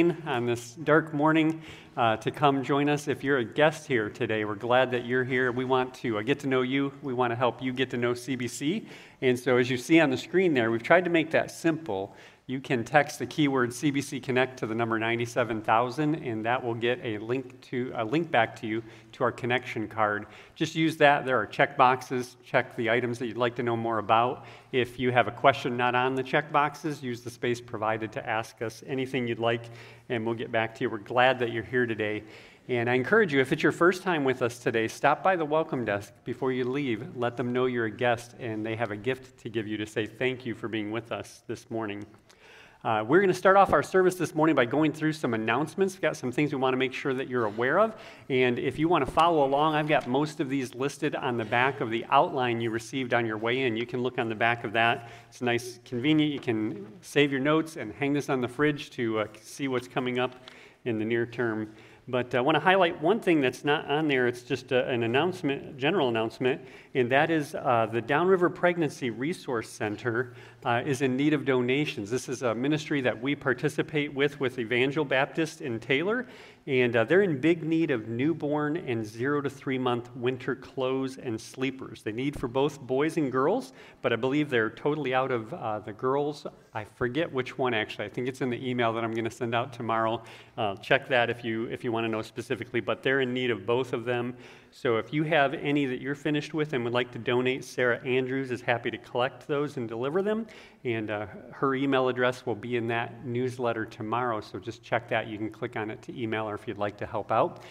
on this dark morning uh, to come join us. If you're a guest here today, we're glad that you're here. We want to uh, get to know you. We want to help you get to know CBC. And so, as you see on the screen there, we've tried to make that simple you can text the keyword CBC Connect to the number 97000, and that will get a link to a link back to you to our connection card. Just use that. There are check boxes. Check the items that you'd like to know more about. If you have a question not on the check boxes, use the space provided to ask us anything you'd like, and we'll get back to you. We're glad that you're here today. And I encourage you, if it's your first time with us today, stop by the welcome desk before you leave. Let them know you're a guest, and they have a gift to give you to say thank you for being with us this morning. Uh, we're going to start off our service this morning by going through some announcements. We've got some things we want to make sure that you're aware of. And if you want to follow along, I've got most of these listed on the back of the outline you received on your way in. You can look on the back of that. It's nice, convenient. You can save your notes and hang this on the fridge to uh, see what's coming up in the near term. But I want to highlight one thing that's not on there. It's just a, an announcement, general announcement, and that is uh, the Downriver Pregnancy Resource Center uh, is in need of donations. This is a ministry that we participate with with Evangel Baptist in Taylor, and uh, they're in big need of newborn and zero to three month winter clothes and sleepers. They need for both boys and girls, but I believe they're totally out of uh, the girls. I forget which one actually. I think it's in the email that I'm going to send out tomorrow. Uh, check that if you if you want to know specifically. But they're in need of both of them. So if you have any that you're finished with and would like to donate, Sarah Andrews is happy to collect those and deliver them. And uh, her email address will be in that newsletter tomorrow. So just check that. You can click on it to email her if you'd like to help out.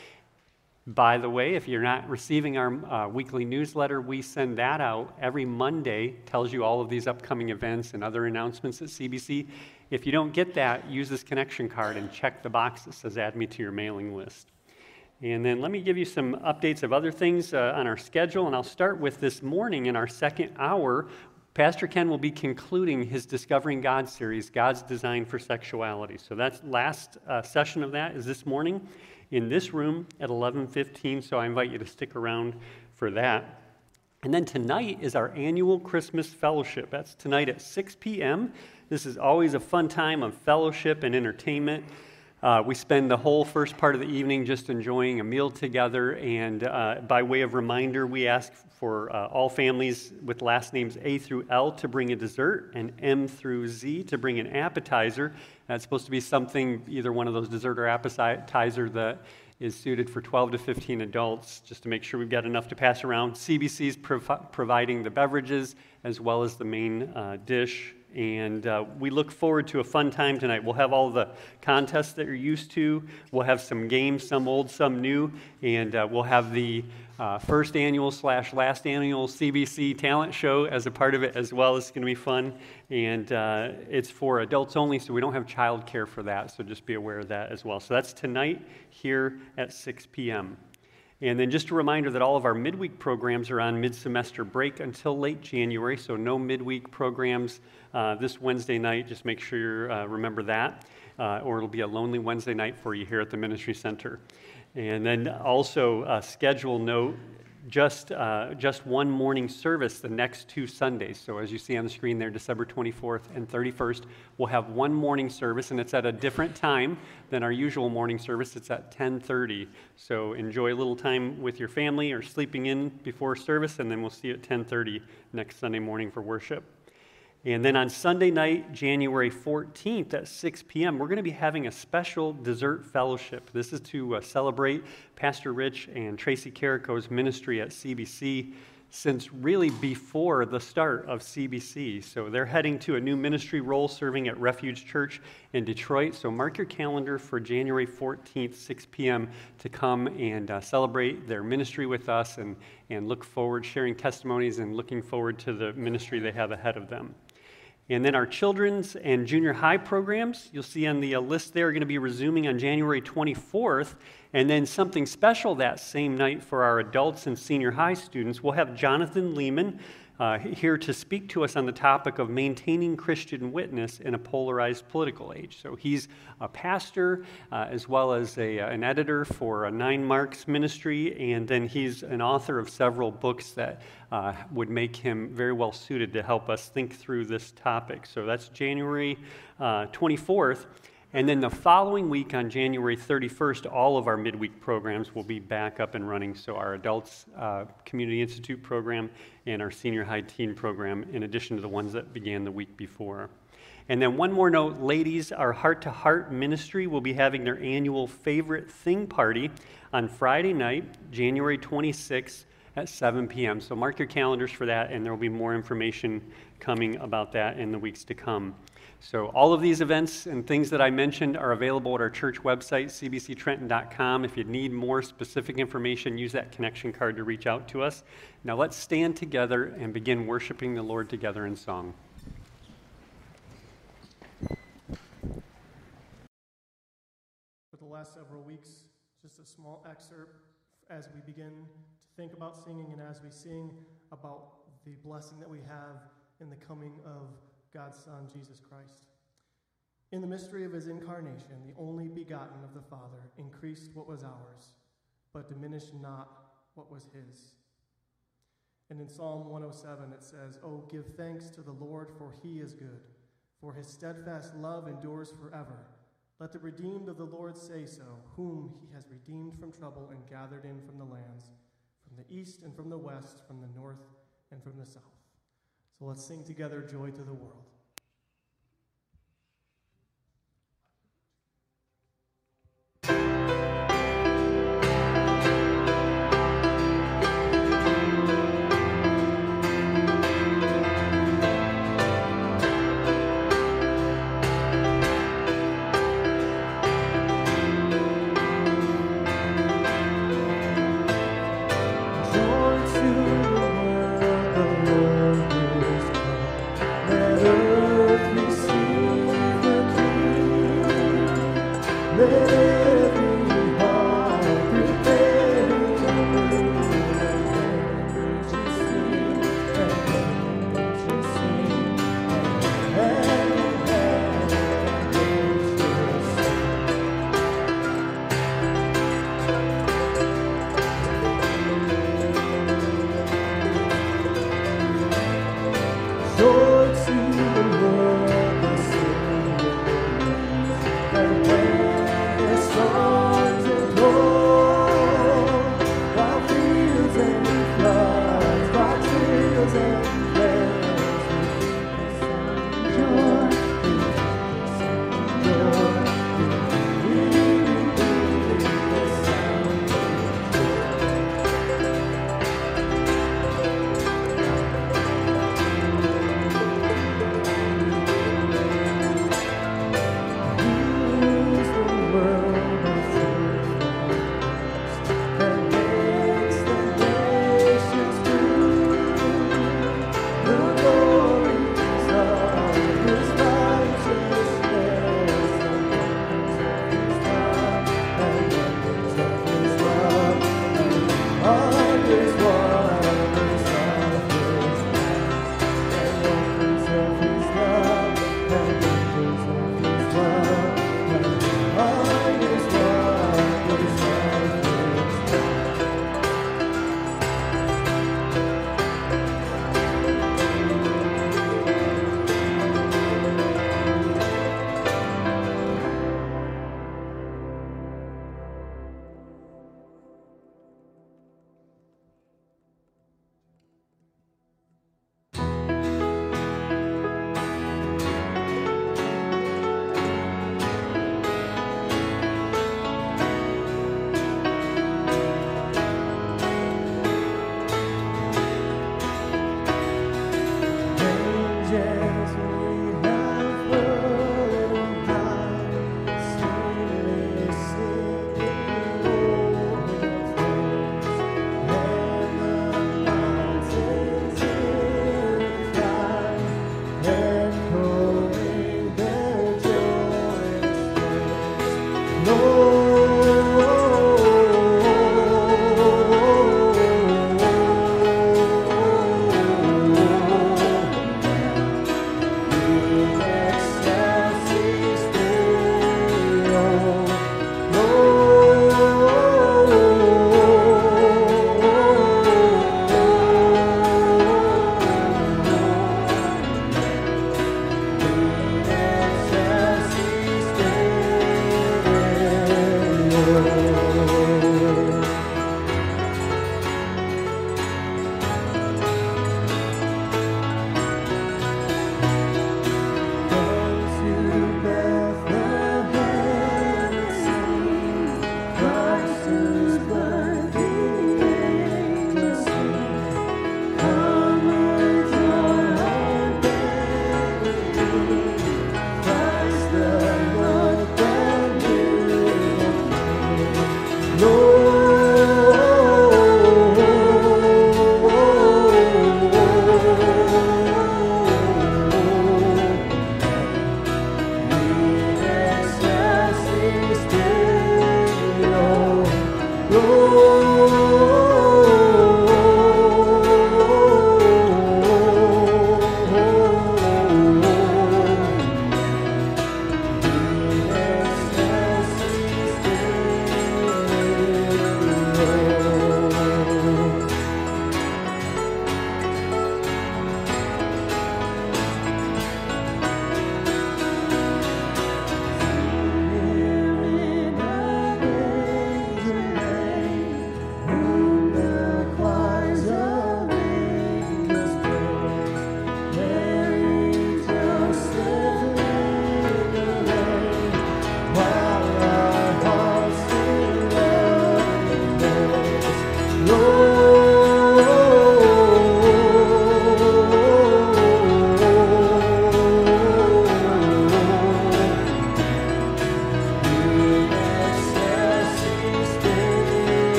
By the way, if you're not receiving our uh, weekly newsletter, we send that out every Monday. Tells you all of these upcoming events and other announcements at CBC. If you don't get that, use this connection card and check the box that says "Add me to your mailing list." And then let me give you some updates of other things uh, on our schedule. And I'll start with this morning in our second hour. Pastor Ken will be concluding his Discovering God series, God's Design for Sexuality. So that's last uh, session of that is this morning in this room at 11:15. So I invite you to stick around for that. And then tonight is our annual Christmas fellowship. That's tonight at 6 p.m. This is always a fun time of fellowship and entertainment. Uh, we spend the whole first part of the evening just enjoying a meal together, and uh, by way of reminder, we ask for uh, all families with last names A through L to bring a dessert and M through Z to bring an appetizer. That's supposed to be something, either one of those dessert or appetizer that is suited for 12 to 15 adults, just to make sure we've got enough to pass around. CBC is prov- providing the beverages as well as the main uh, dish and uh, we look forward to a fun time tonight. We'll have all the contests that you're used to. We'll have some games, some old, some new. And uh, we'll have the uh, first annual slash last annual CBC talent show as a part of it as well. It's going to be fun. And uh, it's for adults only, so we don't have childcare for that. So just be aware of that as well. So that's tonight here at 6 p.m. And then just a reminder that all of our midweek programs are on mid semester break until late January, so no midweek programs uh, this Wednesday night. Just make sure you uh, remember that, uh, or it'll be a lonely Wednesday night for you here at the Ministry Center. And then also, a schedule note just, uh, just one morning service the next two Sundays. So as you see on the screen there, December 24th and 31st, we'll have one morning service, and it's at a different time than our usual morning service. It's at 10:30. So enjoy a little time with your family or sleeping in before service, and then we'll see you at 10:30 next Sunday morning for worship. And then on Sunday night, January 14th at 6 p.m., we're going to be having a special dessert fellowship. This is to uh, celebrate Pastor Rich and Tracy Carrico's ministry at CBC since really before the start of CBC. So they're heading to a new ministry role serving at Refuge Church in Detroit. So mark your calendar for January 14th, 6 p.m., to come and uh, celebrate their ministry with us and, and look forward, sharing testimonies, and looking forward to the ministry they have ahead of them. And then our children's and junior high programs, you'll see on the uh, list there, are going to be resuming on January 24th. And then something special that same night for our adults and senior high students, we'll have Jonathan Leeman uh, here to speak to us on the topic of maintaining Christian witness in a polarized political age. So he's a pastor uh, as well as a, uh, an editor for a Nine Marks ministry, and then he's an author of several books that uh, would make him very well suited to help us think through this topic. So that's January 24th. And then the following week on January 31st, all of our midweek programs will be back up and running. So our Adults uh, Community Institute program and our Senior High Teen program, in addition to the ones that began the week before. And then one more note, ladies, our Heart to Heart ministry will be having their annual favorite thing party on Friday night, January 26th at 7 p.m. So mark your calendars for that, and there will be more information coming about that in the weeks to come. So, all of these events and things that I mentioned are available at our church website, cbctrenton.com. If you need more specific information, use that connection card to reach out to us. Now, let's stand together and begin worshiping the Lord together in song. For the last several weeks, just a small excerpt as we begin to think about singing and as we sing about the blessing that we have in the coming of God's Son, Jesus Christ. In the mystery of his incarnation, the only begotten of the Father increased what was ours, but diminished not what was his. And in Psalm 107, it says, Oh, give thanks to the Lord, for he is good, for his steadfast love endures forever. Let the redeemed of the Lord say so, whom he has redeemed from trouble and gathered in from the lands, from the east and from the west, from the north and from the south. So let's sing together Joy to the World.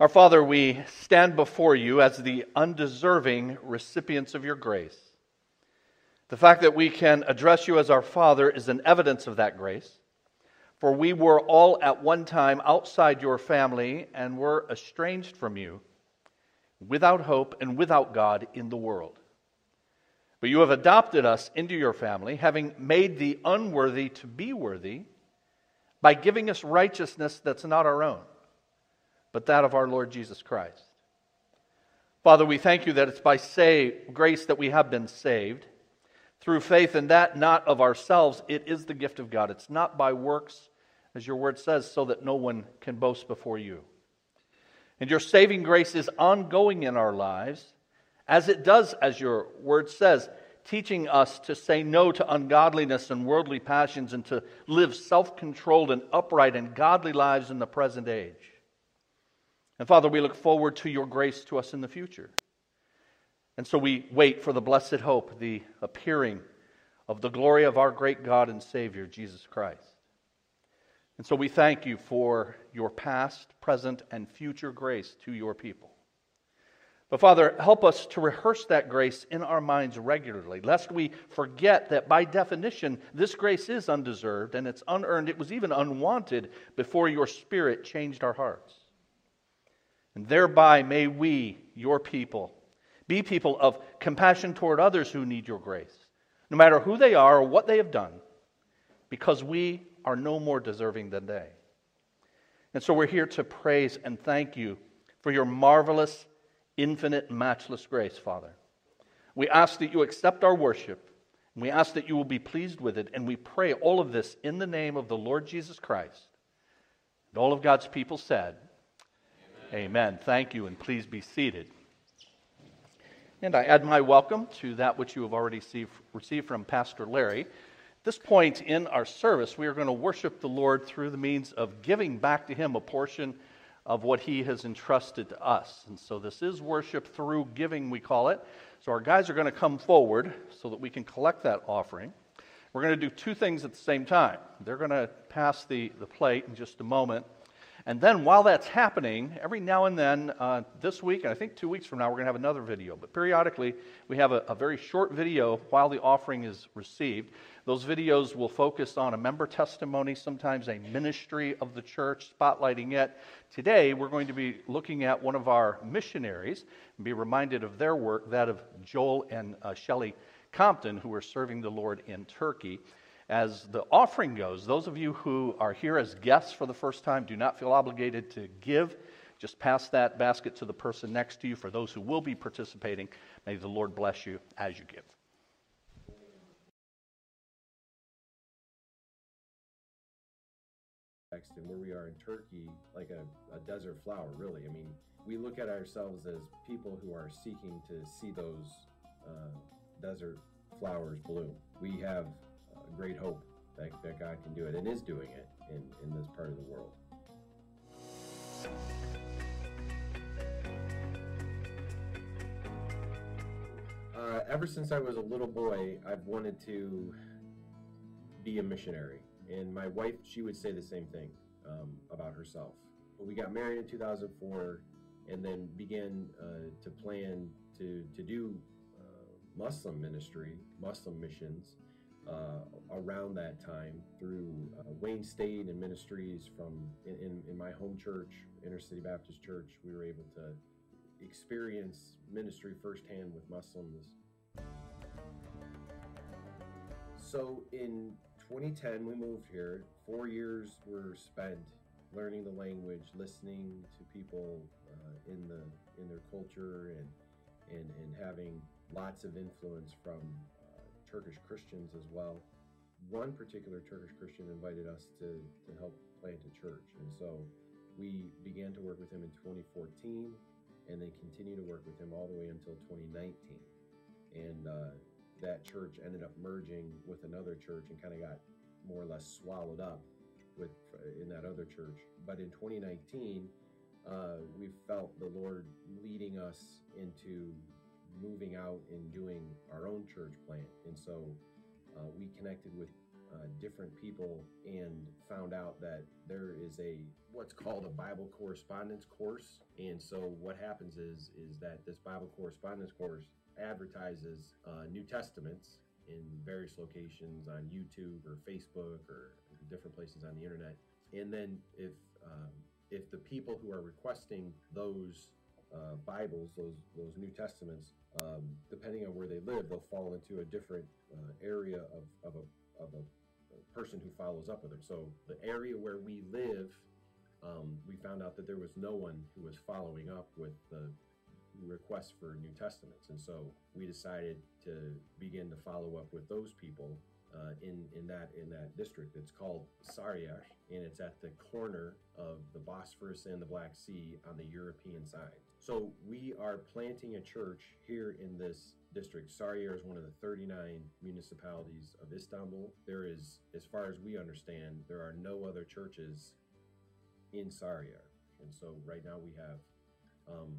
Our Father, we stand before you as the undeserving recipients of your grace. The fact that we can address you as our Father is an evidence of that grace. For we were all at one time outside your family and were estranged from you, without hope and without God in the world. But you have adopted us into your family, having made the unworthy to be worthy by giving us righteousness that's not our own but that of our Lord Jesus Christ. Father, we thank you that it's by say, grace that we have been saved. Through faith in that, not of ourselves, it is the gift of God. It's not by works, as your word says, so that no one can boast before you. And your saving grace is ongoing in our lives, as it does, as your word says, teaching us to say no to ungodliness and worldly passions and to live self controlled and upright and godly lives in the present age. And Father, we look forward to your grace to us in the future. And so we wait for the blessed hope, the appearing of the glory of our great God and Savior, Jesus Christ. And so we thank you for your past, present, and future grace to your people. But Father, help us to rehearse that grace in our minds regularly, lest we forget that by definition, this grace is undeserved and it's unearned. It was even unwanted before your Spirit changed our hearts. And thereby may we, your people, be people of compassion toward others who need your grace, no matter who they are or what they have done, because we are no more deserving than they. And so we're here to praise and thank you for your marvelous, infinite, matchless grace, Father. We ask that you accept our worship, and we ask that you will be pleased with it, and we pray all of this in the name of the Lord Jesus Christ. And all of God's people said, Amen. Thank you, and please be seated. And I add my welcome to that which you have already received from Pastor Larry. At this point in our service, we are going to worship the Lord through the means of giving back to Him a portion of what He has entrusted to us. And so this is worship through giving, we call it. So our guys are going to come forward so that we can collect that offering. We're going to do two things at the same time. They're going to pass the, the plate in just a moment. And then while that's happening, every now and then, uh, this week, and I think two weeks from now, we're going to have another video. But periodically, we have a, a, very short video while the offering is received. Those videos will focus on a member testimony, sometimes a ministry of the church, spotlighting it. Today, we're going to be looking at one of our missionaries and be reminded of their work, that of Joel and uh, Shelley Compton, who are serving the Lord in Turkey. As the offering goes, those of you who are here as guests for the first time do not feel obligated to give. Just pass that basket to the person next to you. For those who will be participating, may the Lord bless you as you give. Next, and where we are in Turkey, like a, a, desert flower, really. I mean, we look at ourselves as people who are seeking to see those uh, desert flowers bloom. We have great hope that, that God can do it and is doing it in, in this part of the world. Uh, ever since I was a little boy, I've wanted to be a missionary. And my wife, she would say the same thing um, about herself. But we got married in 2004 and then began uh, to plan to, to do uh, Muslim ministry, Muslim missions uh, around that time through uh, Wayne State and ministries from in, in, my home church, Inner City Baptist Church. We were able to experience ministry firsthand with Muslims. So in 2010, we moved here. Four years were spent learning the language, listening to people uh, in the in their culture, and and and having lots of influence from Turkish Christians as well. One particular Turkish Christian invited us to, to help plant a church. And so we began to work with him in 2014 and then continued to work with him all the way until 2019. And uh, that church ended up merging with another church and kind of got more or less swallowed up with in that other church. But in 2019, uh, we felt the Lord leading us into moving out and doing our own church plant. And so uh, we connected with uh, different people and found out that there is a what's called a Bible correspondence course. And so what happens is is that this Bible correspondence course advertises uh, New Testaments in various locations on YouTube or Facebook or different places on the internet. And then if um, if the people who are requesting those uh, Bibles, those those New Testaments, um, depending on where they live, they'll fall into a different uh, area of, of, a, of a person who follows up with them. So the area where we live, um, we found out that there was no one who was following up with the requests for New Testaments, and so we decided to begin to follow up with those people uh, in in that in that district. It's called Sarıyer, and it's at the corner of the Bosphorus and the Black Sea on the European side. So we are planting a church here in this district. Sarıyer is one of the 39 municipalities of Istanbul. There is, as far as we understand, there are no other churches in Sarıyer. And so right now we have, um,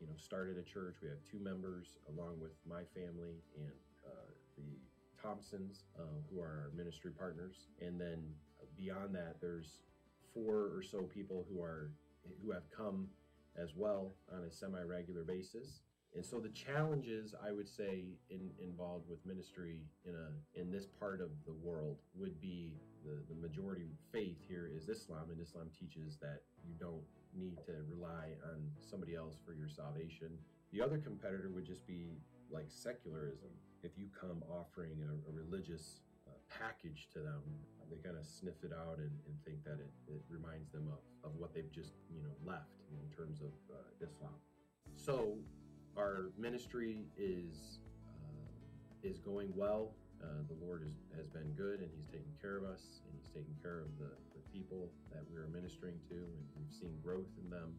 you know, started a church. We have two members along with my family and uh, the Thompsons, uh, who are our ministry partners. And then beyond that, there's four or so people who are who have come as well on a semi-regular basis. And so the challenges I would say in, involved with ministry in a in this part of the world would be the, the majority faith here is Islam, and Islam teaches that you don't need to rely on somebody else for your salvation. The other competitor would just be like secularism. If you come offering a, a religious uh, package to them, they kind of sniff it out and, and think that it, it reminds them of, of what they've just you know left in terms of uh, Islam. So our ministry is uh, is going well. Uh, the Lord is, has been good, and He's taking care of us, and He's taking care of the, the people that we are ministering to, and we've seen growth in them.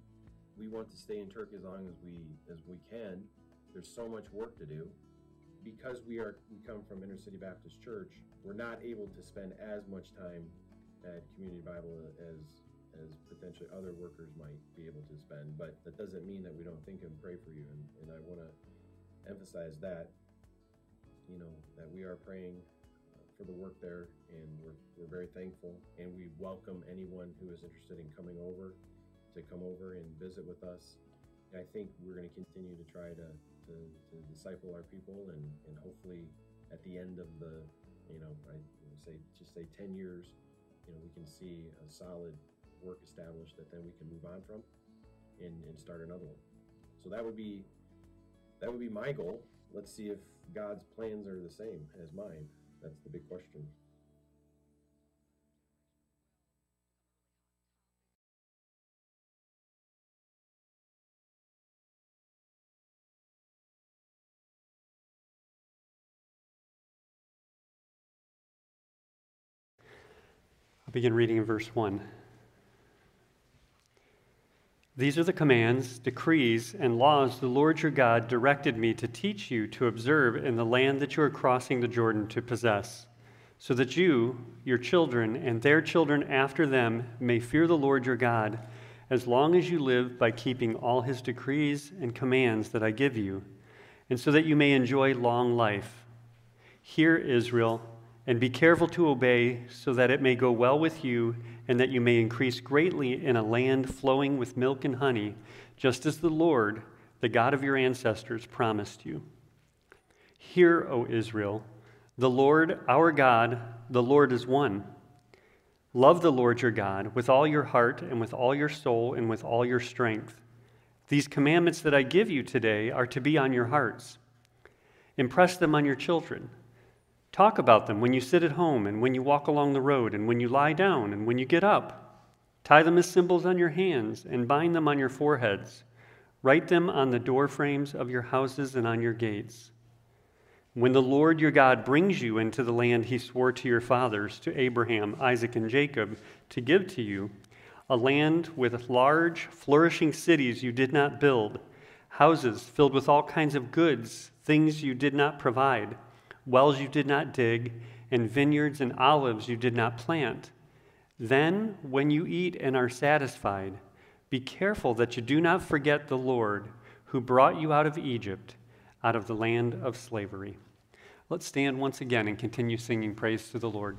We want to stay in Turkey as long as we as we can. There's so much work to do because we are we come from Inner City Baptist Church. We're not able to spend as much time at Community Bible as as potentially other workers might be able to spend. But that doesn't mean that we don't think and pray for you. And, and I want to emphasize that, you know, that we are praying uh, for the work there and we're, we're very thankful. And we welcome anyone who is interested in coming over to come over and visit with us. I think we're going to continue to try to, to, to disciple our people and, and hopefully at the end of the, you know, I say, just say 10 years, you know, we can see a solid work established that then we can move on from and, and start another one. So that would be that would be my goal. Let's see if God's plans are the same as mine. That's the big question. I'll begin reading in verse 1. These are the commands, decrees, and laws the Lord your God directed me to teach you to observe in the land that you are crossing the Jordan to possess, so that you, your children, and their children after them may fear the Lord your God, as long as you live by keeping all his decrees and commands that I give you, and so that you may enjoy long life. Hear, Israel, and be careful to obey, so that it may go well with you and that you may increase greatly in a land flowing with milk and honey, just as the Lord, the God of your ancestors, promised you. Hear, O Israel, the Lord our God, the Lord is one. Love the Lord your God with all your heart and with all your soul and with all your strength. These commandments that I give you today are to be on your hearts. Impress them on your children. Talk about them when you sit at home and when you walk along the road and when you lie down and when you get up. Tie them as symbols on your hands and bind them on your foreheads. Write them on the door frames of your houses and on your gates. When the Lord your God brings you into the land he swore to your fathers, to Abraham, Isaac, and Jacob, to give to you, a land with large, flourishing cities you did not build, houses filled with all kinds of goods, things you did not provide wells you did not dig, and vineyards and olives you did not plant. Then, when you eat and are satisfied, be careful that you do not forget the Lord who brought you out of Egypt, out of the land of slavery. Let's stand once again and continue singing praise to the Lord.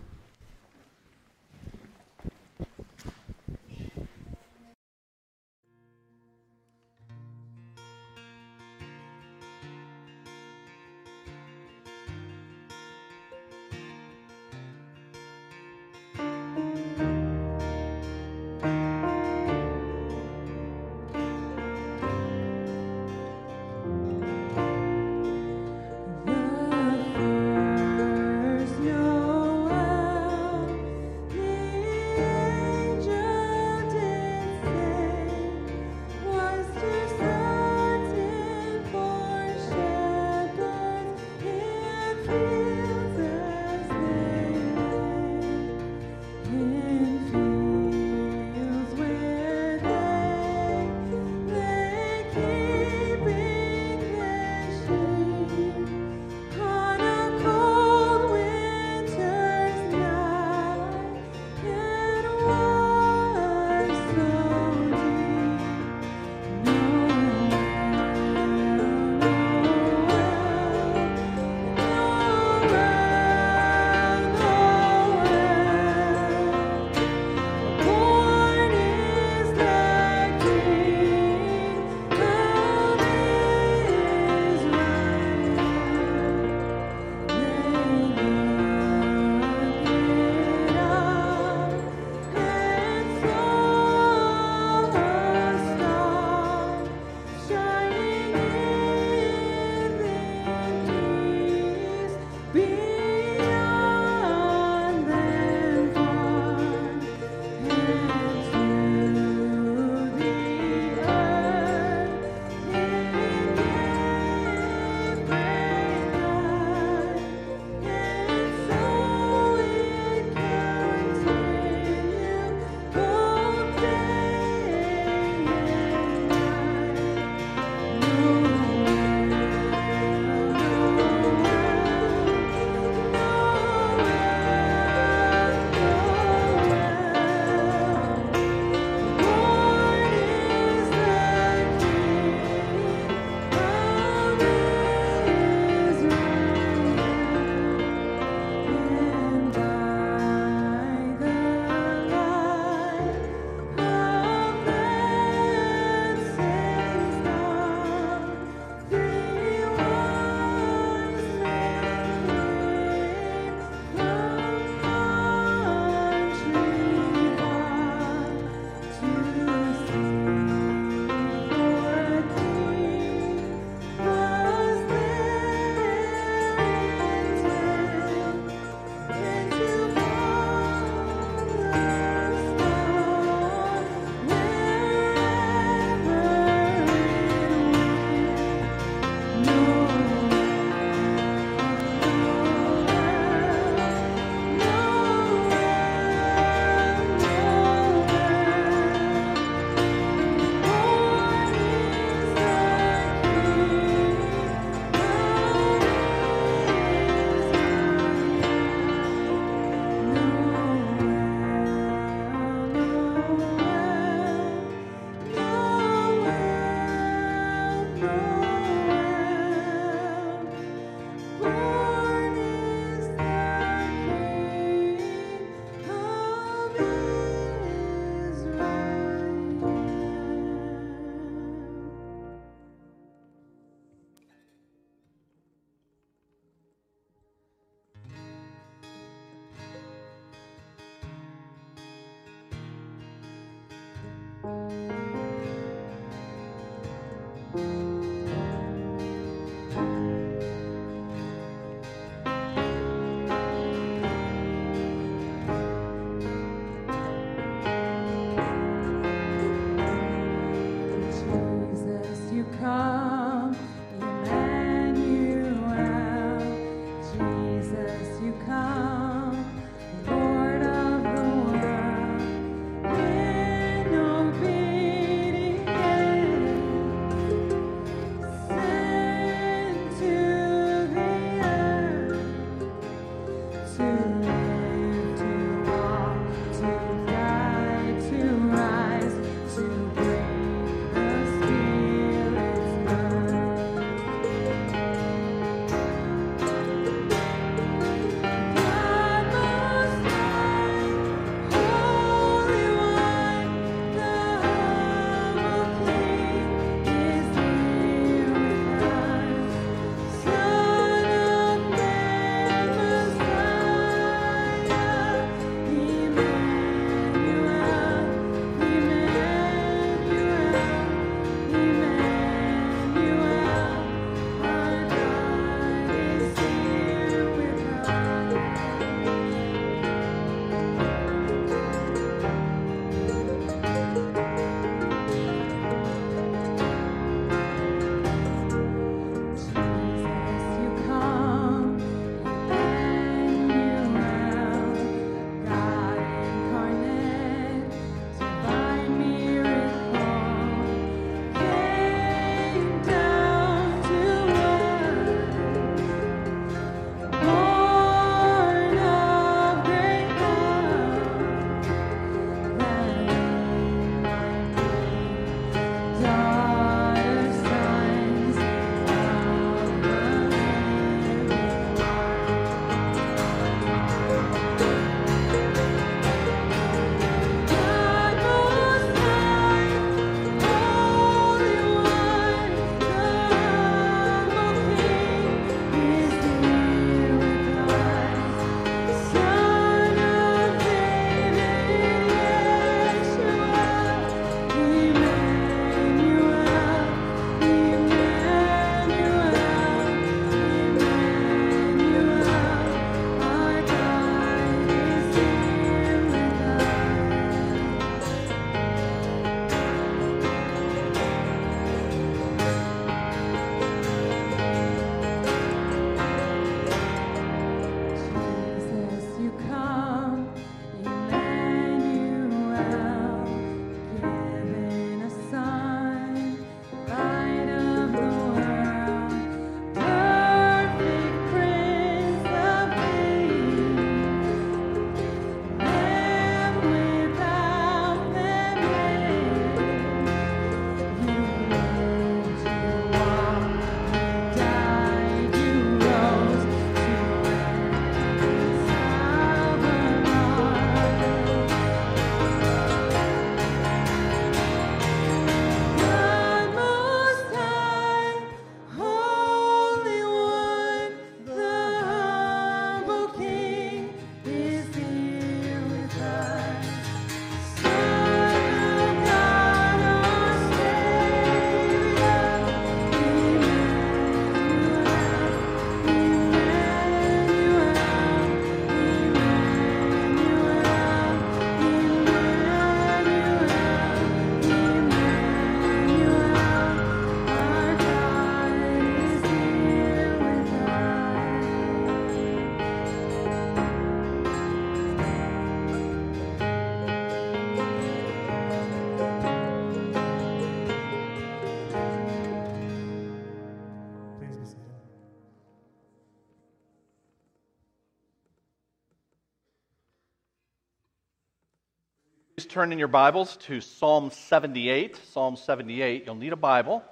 Turn in your Bibles to Psalm 78. Psalm 78. You'll need a Bible.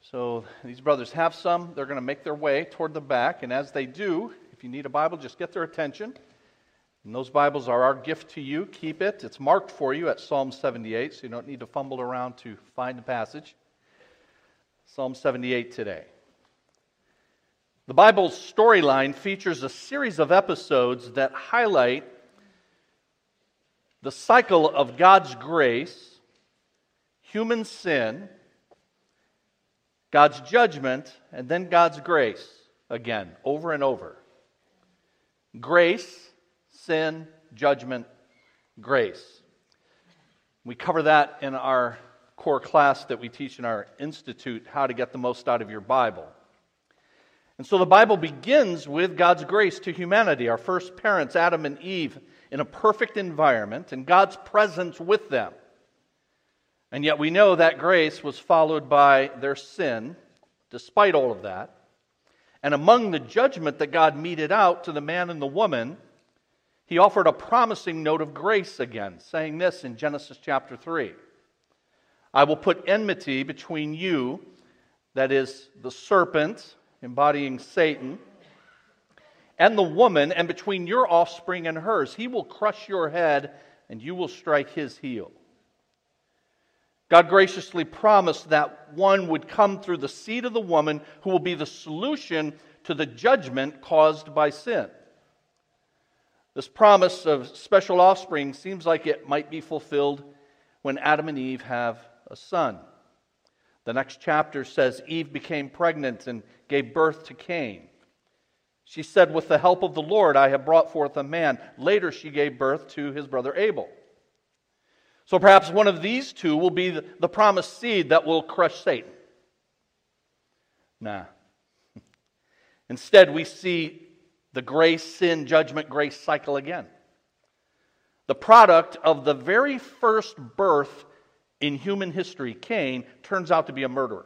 So these brothers have some. They're going to make their way toward the back. And as they do, if you need a Bible, just get their attention. And those Bibles are our gift to you. Keep it. It's marked for you at Psalm 78, so you don't need to fumble around to find the passage. Psalm 78 today. The Bible's storyline features a series of episodes that highlight the cycle of God's grace human sin, God's judgment, and then God's grace again, over and over. Grace, sin, judgment, grace. We cover that in our core class that we teach in our institute, How to Get the Most Out of Your Bible. And so the Bible begins with God's grace to humanity, our first parents, Adam and Eve, in a perfect environment, and God's presence with them. And yet we know that grace was followed by their sin, despite all of that. And among the judgment that God meted out to the man and the woman, he offered a promising note of grace again, saying this in Genesis chapter 3 I will put enmity between you, that is, the serpent, embodying Satan, and the woman, and between your offspring and hers. He will crush your head, and you will strike his heel. God graciously promised that one would come through the seed of the woman who will be the solution to the judgment caused by sin. This promise of special offspring seems like it might be fulfilled when Adam and Eve have a son. The next chapter says Eve became pregnant and gave birth to Cain. She said, With the help of the Lord, I have brought forth a man. Later, she gave birth to his brother Abel. So perhaps one of these two will be the, promised seed that will crush Satan. Nah. Instead, we see the grace, sin, judgment, grace cycle again. The product of the very first birth in human history, Cain, turns out to be a murderer.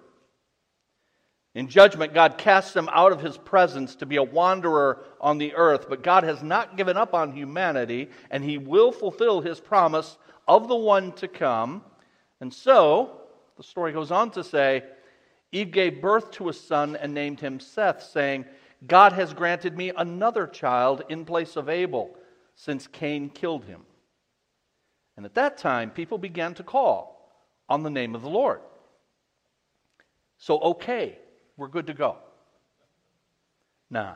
In judgment, God casts him out of his presence to be a wanderer on the earth, but God has not given up on humanity, and he will fulfill his promise of the one to come. And so, the story goes on to say, Eve gave birth to a son and named him Seth, saying, God has granted me another child in place of Abel, since Cain killed him. And at that time, people began to call on the name of the Lord. So, okay, we're good to go. Nah.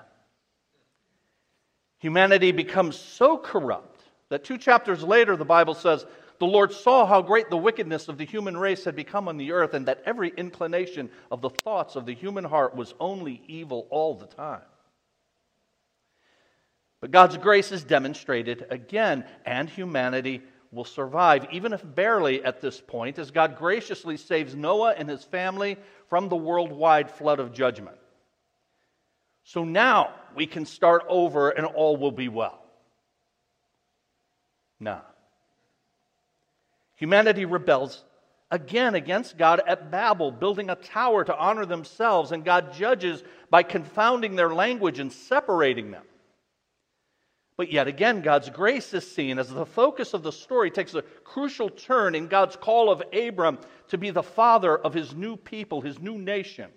Humanity becomes so corrupt that two chapters later, the Bible says, the Lord saw how great the wickedness of the human race had become on the earth, and that every inclination of the thoughts of the human heart was only evil all the time. But God's grace is demonstrated again, and humanity will survive, even if barely at this point, as God graciously saves Noah and his family from the worldwide flood of judgment. So now we can start over and all will be well. Nah. Humanity rebels again against God at Babel, building a tower to honor themselves, and God judges by confounding their language and separating them. But yet again, God's grace is seen as the focus of the story takes a crucial turn in God's call of Abram to be the father of his new people, his new nation.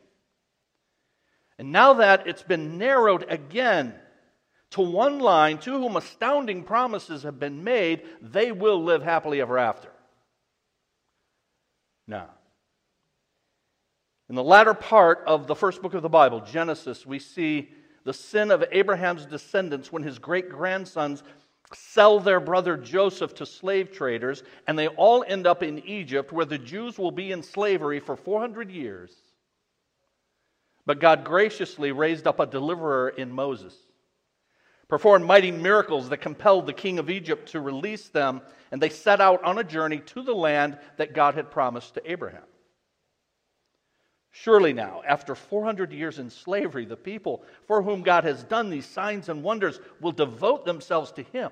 And now that it's been narrowed again to one line, to whom astounding promises have been made, they will live happily ever after. Now, in the latter part of the first book of the Bible, Genesis, we see the sin of Abraham's descendants when his great grandsons sell their brother Joseph to slave traders, and they all end up in Egypt, where the Jews will be in slavery for 400 years. But God graciously raised up a deliverer in Moses performed mighty miracles that compelled the king of Egypt to release them, and they set out on a journey to the land that God had promised to Abraham. Surely now, after 400 years in slavery, the people for whom God has done these signs and wonders will devote themselves to Him.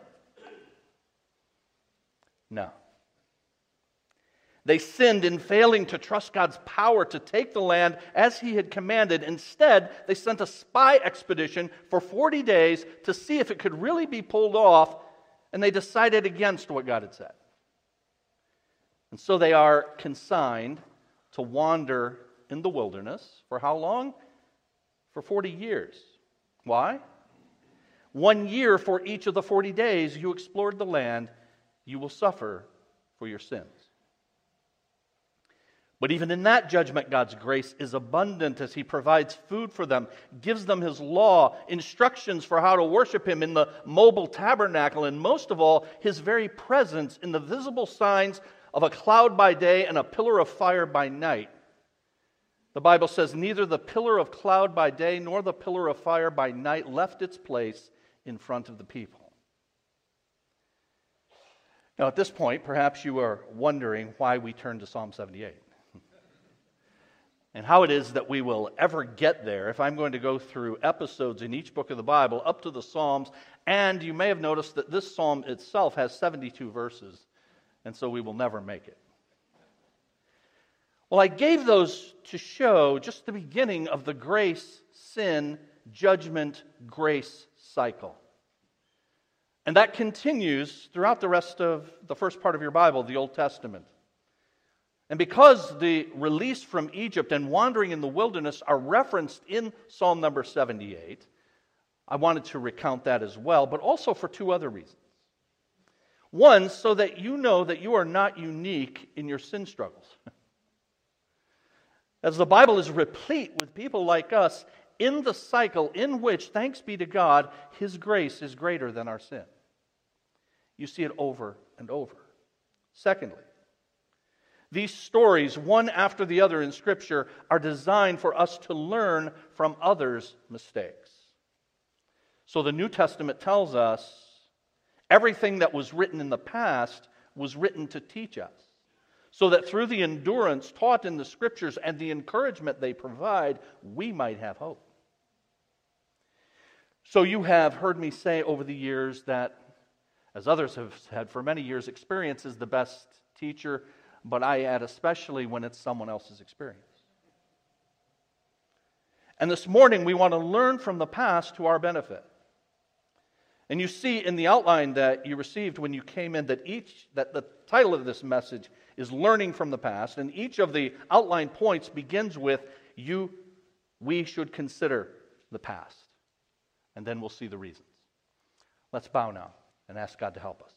No. They sinned in failing to trust God's power to take the land as He had commanded. Instead, they sent a spy expedition for 40 days to see if it could really be pulled off, and they decided against what God had said. And so they are consigned to wander in the wilderness for how long? For 40 years. Why? One year for each of the 40 days you explored the land, you will suffer for your sins. But even in that judgment, God's grace is abundant as He provides food for them, gives them His law, instructions for how to worship Him in the mobile tabernacle, and most of all, His very presence in the visible signs of a cloud by day and a pillar of fire by night. The Bible says, Neither the pillar of cloud by day nor the pillar of fire by night left its place in front of the people. Now, at this point, perhaps you are wondering why we turn to Psalm 78 and how it is that we will ever get there if I'm going to go through episodes in each book of the Bible up to the Psalms. And you may have noticed that this psalm itself has 72 verses, and so we will never make it. Well, I gave those to show just the beginning of the grace, sin, judgment, grace cycle. And that continues throughout the rest of the first part of your Bible, the Old Testament. And because the release from Egypt and wandering in the wilderness are referenced in Psalm number 78, I wanted to recount that as well, but also for two other reasons. One, so that you know that you are not unique in your sin struggles. As the Bible is replete with people like us in the cycle in which, thanks be to God, His grace is greater than our sin. You see it over and over. Secondly, these stories, one after the other in Scripture, are designed for us to learn from others' mistakes. So the New Testament tells us everything that was written in the past was written to teach us, so that through the endurance taught in the Scriptures and the encouragement they provide, we might have hope. So you have heard me say over the years that, as others have had for many years, experience is the best teacher but I add especially when it's someone else's experience. And this morning, we want to learn from the past to our benefit. And you see in the outline that you received when you came in that each that the title of this message is learning from the past and each of the outline points begins with you we should consider the past. And then we'll see the reasons. Let's bow now and ask God to help us.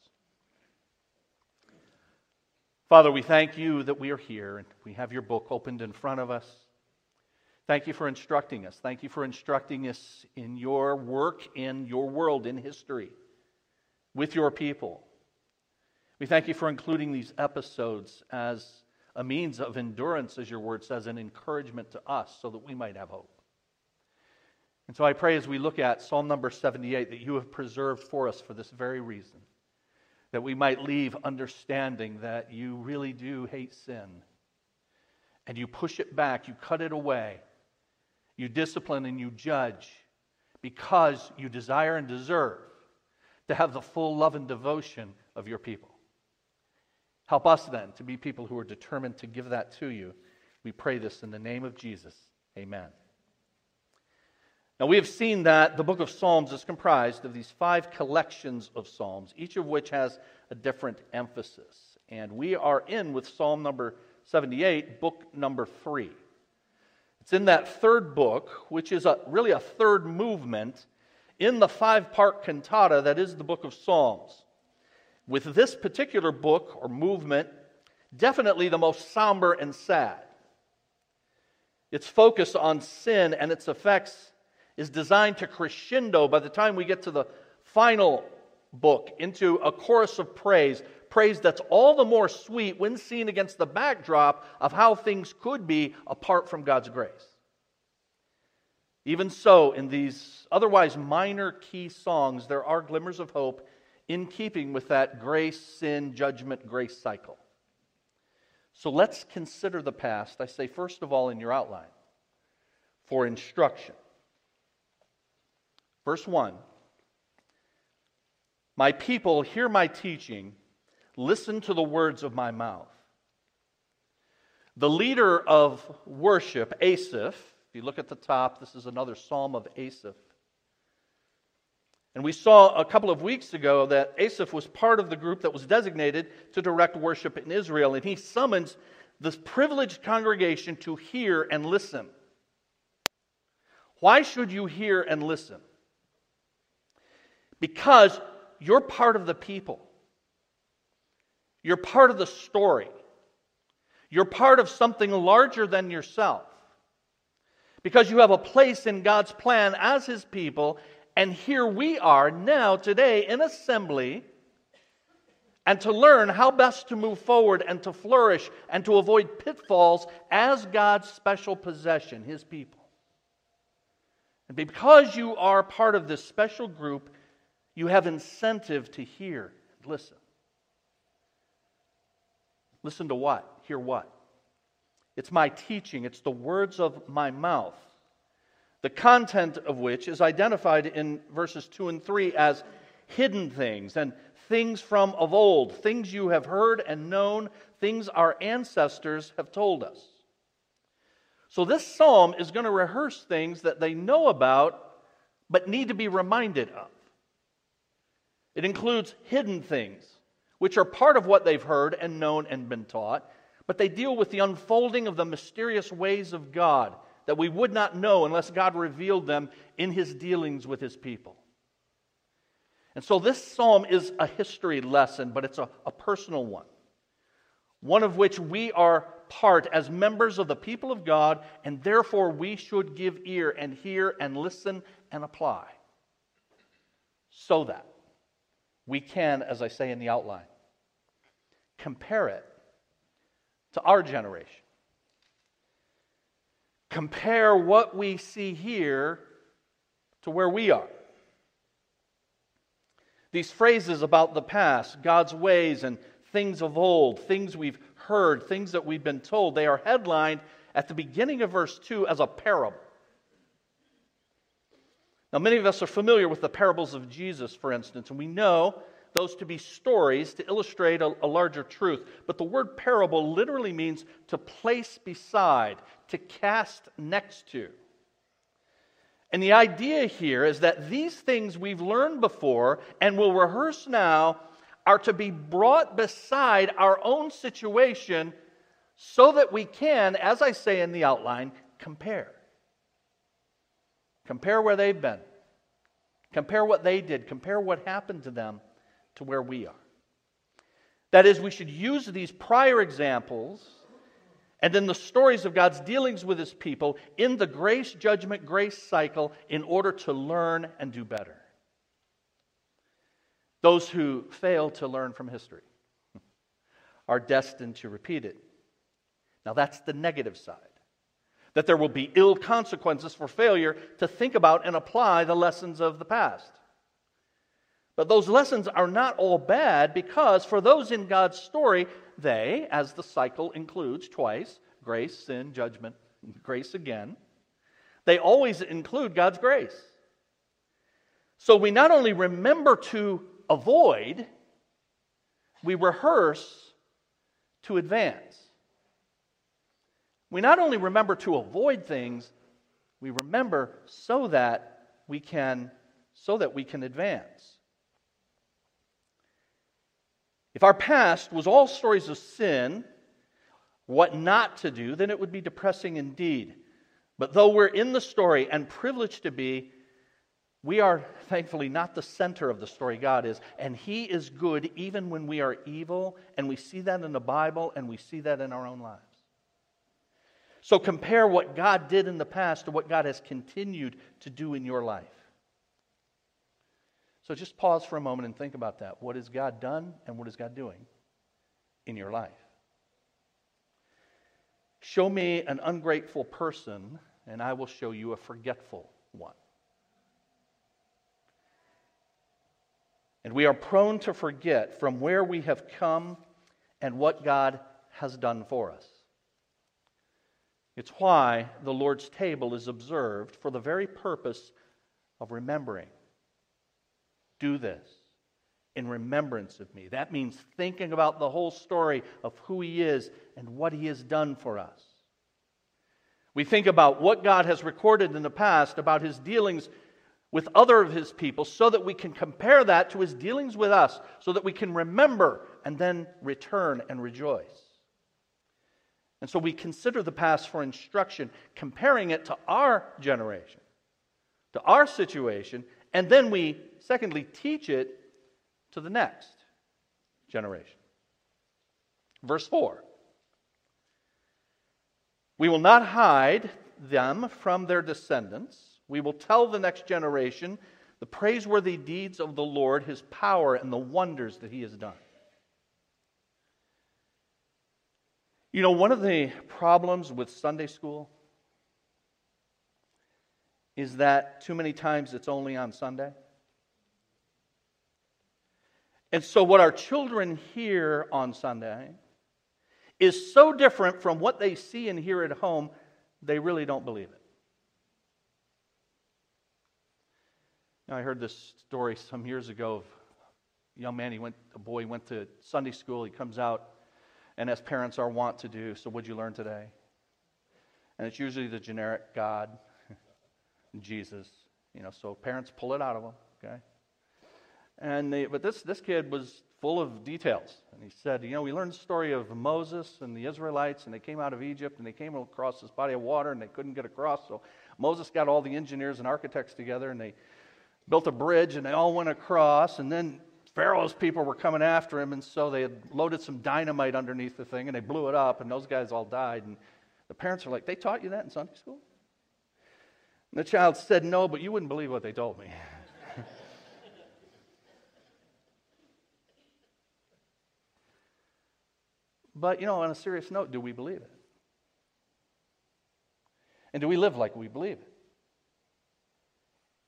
Father, we thank you that we are here and we have your book opened in front of us. Thank you for instructing us. Thank you for instructing us in your work, in your world, in history, with your people. We thank you for including these episodes as a means of endurance, as your word says, an encouragement to us so that we might have hope. And so I pray as we look at Psalm number 78 that you have preserved for us for this very reason that we might leave understanding that you really do hate sin. And you push it back, you cut it away, you discipline and you judge because you desire and deserve to have the full love and devotion of your people. Help us then to be people who are determined to give that to you. We pray this in the name of Jesus. Amen. Now, we have seen that the book of Psalms is comprised of these five collections of Psalms, each of which has a different emphasis. And we are in with Psalm number 78, book number three. It's in that third book, which is a, really a third movement in the five part cantata that is the book of Psalms. With this particular book or movement, definitely the most somber and sad. Its focus on sin and its effects is designed to crescendo by the time we get to the final book into a chorus of praise, praise that's all the more sweet when seen against the backdrop of how things could be apart from God's grace. Even so, in these otherwise minor key songs, there are glimmers of hope in keeping with that grace, sin, judgment, grace cycle. So let's consider the past, I say, first of all, in your outline, for instruction. Verse 1 My people, hear my teaching, listen to the words of my mouth. The leader of worship, Asaph, if you look at the top, this is another psalm of Asaph. And we saw a couple of weeks ago that Asaph was part of the group that was designated to direct worship in Israel, and he summons this privileged congregation to hear and listen. Why should you hear and listen? because you're part of the people. You're part of the story. You're part of something larger than yourself. Because you have a place in God's plan as His people, and here we are now, today, in assembly and to learn how best to move forward and to flourish and to avoid pitfalls as God's special possession, His people. And because you are part of this special group, you have incentive to hear and listen. Listen to what? Hear what? It's my teaching, it's the words of my mouth, the content of which is identified in verses 2 and 3 as hidden things and things from of old, things you have heard and known, things our ancestors have told us. So, this psalm is going to rehearse things that they know about but need to be reminded of. It includes hidden things, which are part of what they've heard and known and been taught, but they deal with the unfolding of the mysterious ways of God that we would not know unless God revealed them in his dealings with his people. And so this psalm is a history lesson, but it's a, a personal one, one of which we are part as members of the people of God, and therefore we should give ear and hear and listen and apply so that we can, as I say in the outline, compare it to our generation. Compare what we see here to where we are. These phrases about the past, God's ways, and things of old, things we've heard, things that we've been told, they are headlined at the beginning of verse 2 as a parable. Now, many of us are familiar with the parables of Jesus, for instance, and we know those to be stories to illustrate a, a, larger truth. But the word parable literally means to place beside, to cast next to. And the idea here is that these things we've learned before and will rehearse now are to be brought beside our own situation so that we can, as I say in the outline, compare. Compare where they've been. Compare what they did. Compare what happened to them to where we are. That is, we should use these prior examples and then the stories of God's dealings with his people in the grace, judgment, grace cycle in order to learn and do better. Those who fail to learn from history are destined to repeat it. Now, that's the negative side. That there will be ill consequences for failure to think about and apply the lessons of the past. But those lessons are not all bad because for those in God's story, they, as the cycle includes twice grace, sin, judgment, grace again, they always include God's grace. So we not only remember to avoid, we rehearse to advance. We not only remember to avoid things, we remember so that we can so that we can advance. If our past was all stories of sin, what not to do, then it would be depressing indeed. But though we're in the story and privileged to be, we are thankfully not the center of the story God is. And He is good even when we are evil. And we see that in the Bible and we see that in our own lives. So compare what God did in the past to what God has continued to do in your life. So just pause for a moment and think about that. What has God done and what is God doing in your life? Show me an ungrateful person, and I will show you a forgetful one. And we are prone to forget from where we have come and what God has done for us. It's why the Lord's table is observed for the very purpose of remembering do this in remembrance of me. That means thinking about the whole story of who He is and what He has done for us. We think about what God has recorded in the past about His dealings with other of His people so that we can compare that to His dealings with us, so that we can remember and then return and rejoice. And so we consider the past for instruction, comparing it to our generation, to our situation, and then we, secondly, teach it to the next generation. Verse 4 We will not hide them from their descendants. We will tell the next generation the praiseworthy deeds of the Lord, his power, and the wonders that he has done. You know, one of the problems with Sunday school is that too many times it's only on Sunday. And so, what our children hear on Sunday is so different from what they see and hear at home, they really don't believe it. Now, I heard this story some years ago of a young man, he went, a boy went to Sunday school, he comes out, and as parents are wont to do, so what'd you learn today? And it's usually the generic God, Jesus, you know, so parents pull it out of them, okay? And they, but this, this kid was full of details. And he said, You know, we learned the story of Moses and the Israelites, and they came out of Egypt, and they came across this body of water, and they couldn't get across. So Moses got all the engineers and architects together, and they built a bridge, and they all went across. And then Pharaoh's people were coming after him, and so they had loaded some dynamite underneath the thing, and they blew it up, and those guys all died. And the parents are like, They taught you that in Sunday school? And the child said, No, but you wouldn't believe what they told me. But, you know, on a serious note, do we believe it? And do we live like we believe it?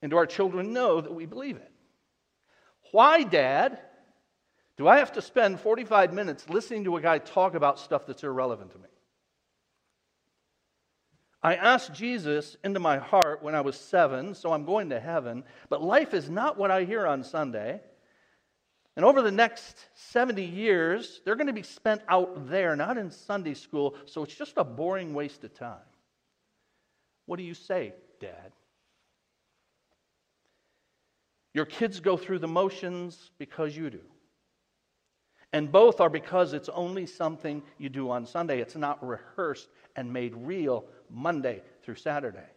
And do our children know that we believe it? Why, Dad, do I have to spend 45 minutes listening to a guy talk about stuff that's irrelevant to me? I asked Jesus into my heart when I was seven, so I'm going to heaven, but life is not what I hear on Sunday. And over the next 70 years, they're going to be spent out there, not in Sunday school, so it's just a boring waste of time. What do you say, Dad? Your kids go through the motions because you do. And both are because it's only something you do on Sunday. It's not rehearsed and made real Monday through Saturday.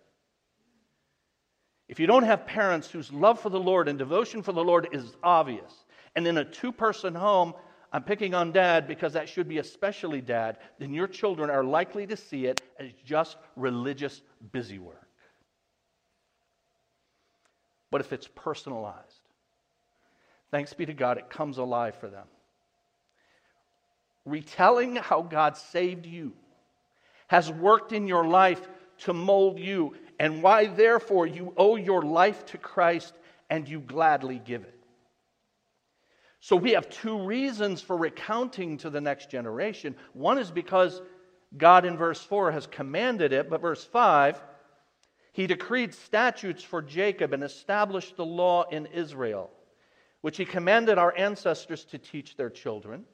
If you don't have parents whose love for the Lord and devotion for the Lord is obvious, and in a two person home, I'm picking on dad because that should be especially dad, then your children are likely to see it as just religious busy work. But if it's personalized, thanks be to God, it comes alive for them. Retelling how God saved you has worked in your life to mold you, and why, therefore, you owe your life to Christ and you gladly give it. So we have two reasons for recounting to the next generation. One is because God in verse 4 has commanded it, but verse 5, he decreed statutes for Jacob and established the law in Israel, which he commanded our ancestors to teach their children,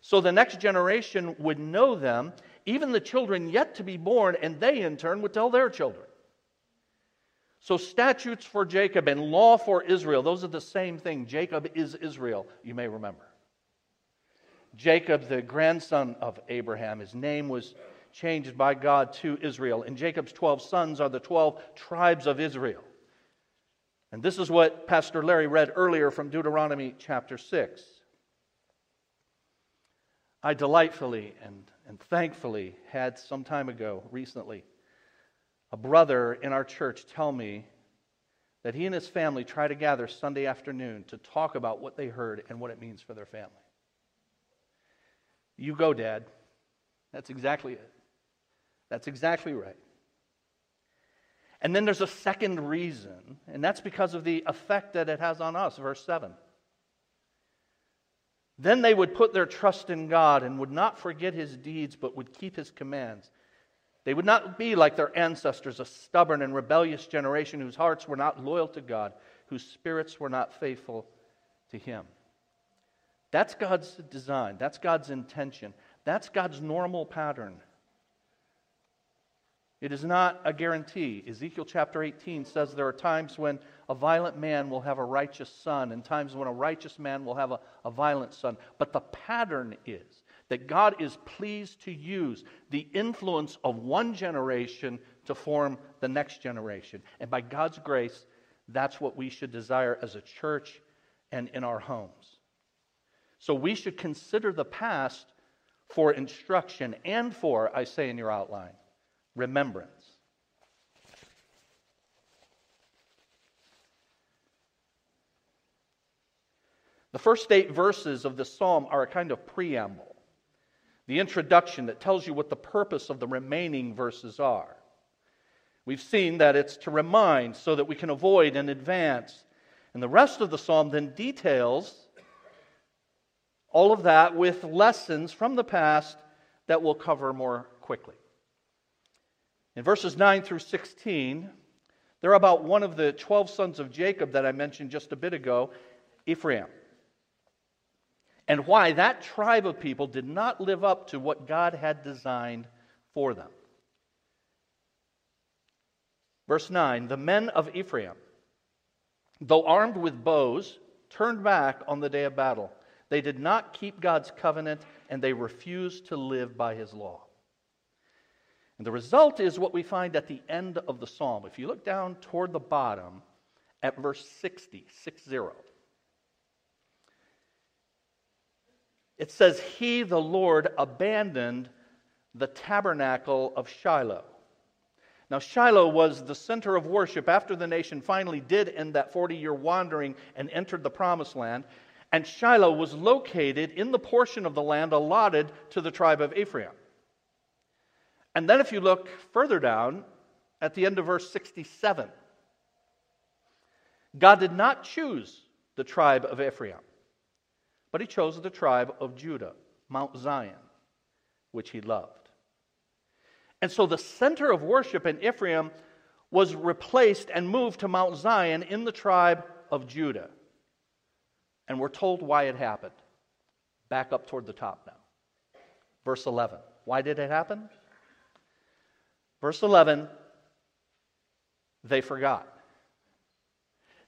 so the next generation would know them, even the children yet to be born, and they in turn would tell their children. So, statutes for Jacob and law for Israel, those are the same thing. Jacob is Israel, you may remember. Jacob, the grandson of Abraham, his name was changed by God to Israel. And Jacob's 12 sons are the 12 tribes of Israel. And this is what Pastor Larry read earlier from Deuteronomy chapter 6. I delightfully and, and thankfully had some time ago, recently, a brother in our church tell me that he and his family try to gather Sunday afternoon to talk about what they heard and what it means for their family. You go, Dad. That's exactly it. That's exactly right. And then there's a second reason, and that's because of the effect that it has on us. Verse 7. Then they would put their trust in God and would not forget his deeds, but would keep his commands. They would not be like their ancestors, a stubborn and rebellious generation whose hearts were not loyal to God, whose spirits were not faithful to Him. That's God's design. That's God's intention. That's God's normal pattern. It is not a guarantee. Ezekiel chapter 18 says there are times when a violent man will have a righteous son, and times when a righteous man will have a, a violent son. But the pattern is that God is pleased to use the influence of one generation to form the next generation. And by God's grace, that's what we should desire as a church and in our homes. So we should consider the past for instruction and for, I say in your outline, remembrance. The first eight verses of the psalm are a kind of preamble. The introduction that tells you what the purpose of the remaining verses are. We've seen that it's to remind so that we can avoid and advance. And the rest of the psalm then details all of that with lessons from the past that we'll cover more quickly. In verses 9 through 16, they're about one of the 12 sons of Jacob that I mentioned just a bit ago, Ephraim and why that tribe of people did not live up to what God had designed for them. Verse 9 The men of Ephraim, though armed with bows, turned back on the day of battle. They did not keep God's covenant, and they refused to live by his law. And the result is what we find at the end of the psalm. If you look down toward the bottom at verse 60, 60. It says, He, the Lord, abandoned the tabernacle of Shiloh. Now, Shiloh was the center of worship after the nation finally did end that 40 year wandering and entered the promised land. And Shiloh was located in the portion of the land allotted to the tribe of Ephraim. And then, if you look further down at the end of verse 67, God did not choose the tribe of Ephraim. But he chose the tribe of Judah, Mount Zion, which he loved. And so the center of worship in Ephraim was replaced and moved to Mount Zion in the tribe of Judah. And we're told why it happened. Back up toward the top now. Verse 11. Why did it happen? Verse 11, they forgot.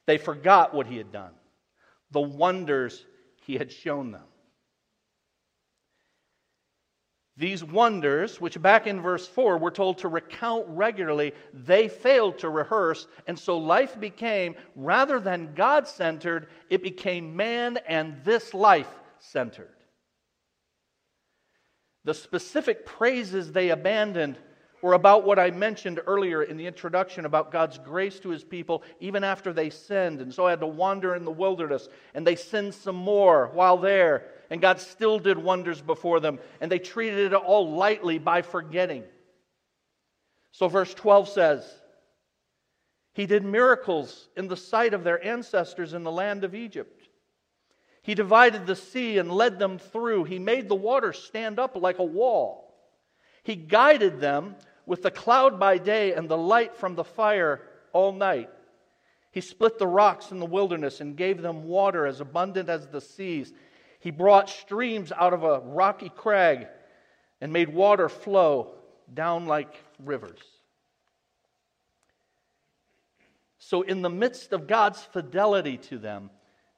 They forgot what he had done, the wonders he had shown them. These wonders, which back in verse 4 we're told to recount regularly, they failed to rehearse, and so life became, rather than God centered, it became man and this life centered. The specific praises they abandoned were about what I mentioned earlier in the introduction about God's grace to his people even after they sinned. And so I had to wander in the wilderness, and they sinned some more while there. And God still did wonders before them, and they treated it all lightly by forgetting. So, verse 12 says, He did miracles in the sight of their ancestors in the land of Egypt. He divided the sea and led them through. He made the water stand up like a wall. He guided them with the cloud by day and the light from the fire all night. He split the rocks in the wilderness and gave them water as abundant as the seas. He brought streams out of a rocky crag and made water flow down like rivers. So, in the midst of God's fidelity to them,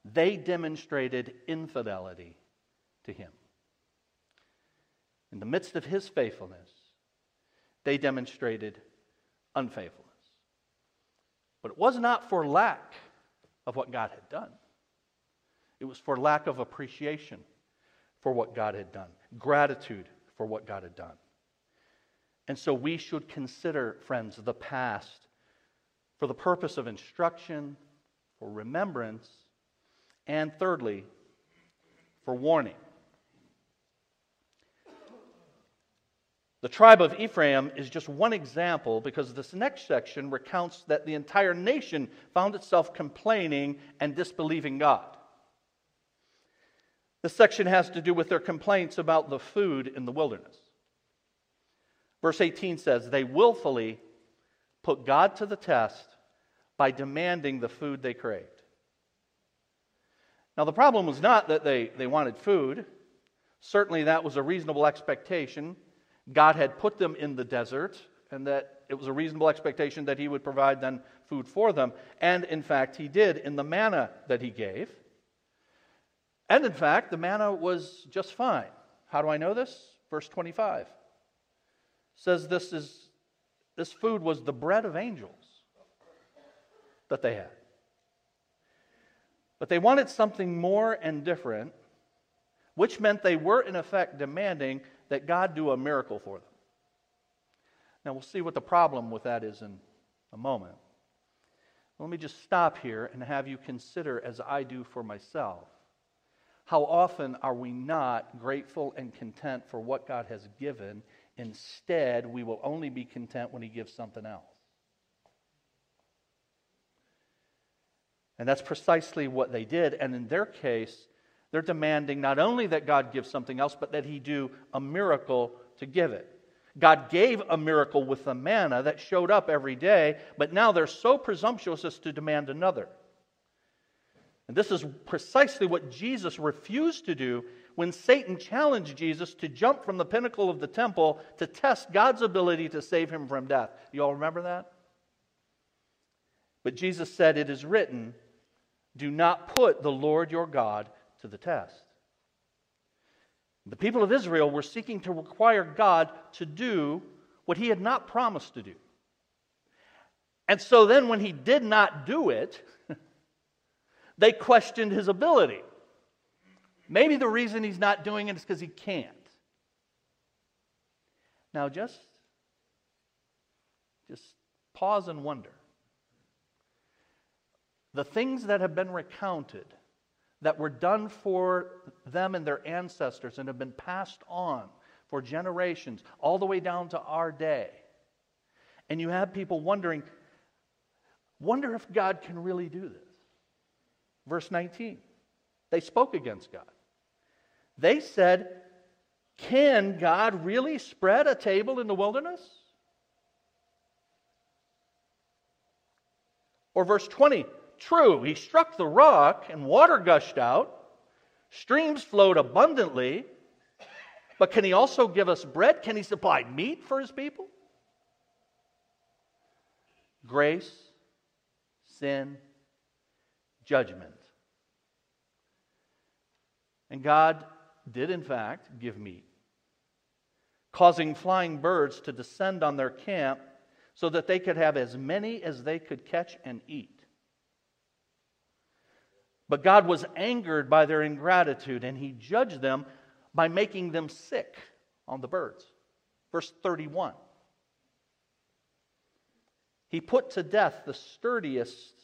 they demonstrated infidelity to Him. In the midst of His faithfulness, they demonstrated unfaithfulness. But it was not for lack of what God had done, it was for lack of appreciation for what God had done, gratitude for what God had done. And so we should consider, friends, the past for the purpose of instruction, for remembrance, and thirdly, for warning. The tribe of Ephraim is just one example because this next section recounts that the entire nation found itself complaining and disbelieving God. This section has to do with their complaints about the food in the wilderness. Verse 18 says, They willfully put God to the test by demanding the food they craved. Now, the problem was not that they, they wanted food. Certainly, that was a reasonable expectation. God had put them in the desert and that it was a reasonable expectation that He would provide then food for them. And in fact, He did in the manna that He gave. And in fact, the manna was just fine. How do I know this? Verse 25 says this is this food was the bread of angels that they had. But they wanted something more and different, which meant they were in effect demanding that God do a miracle for them. Now, we'll see what the problem with that is in a moment. Let me just stop here and have you consider, as I do for myself, how often are we not grateful and content for what God has given? Instead, we will only be content when He gives something else. And that's precisely what they did. And in their case, they're demanding not only that God give something else, but that He do a miracle to give it. God gave a miracle with the manna that showed up every day, but now they're so presumptuous as to demand another. And this is precisely what Jesus refused to do when Satan challenged Jesus to jump from the pinnacle of the temple to test God's ability to save him from death. You all remember that? But Jesus said, It is written, do not put the Lord your God to the test. The people of Israel were seeking to require God to do what he had not promised to do. And so then, when he did not do it, they questioned his ability. Maybe the reason he's not doing it is because he can't. Now, just, just pause and wonder. The things that have been recounted that were done for them and their ancestors and have been passed on for generations, all the way down to our day. And you have people wondering, wonder if God can really do this. Verse 19, they spoke against God. They said, Can God really spread a table in the wilderness? Or verse 20, True, he struck the rock and water gushed out, streams flowed abundantly, but can he also give us bread? Can he supply meat for his people? Grace, sin, judgment. And God did, in fact, give meat, causing flying birds to descend on their camp so that they could have as many as they could catch and eat. But God was angered by their ingratitude, and he judged them by making them sick on the birds. Verse 31. He put to death the sturdiest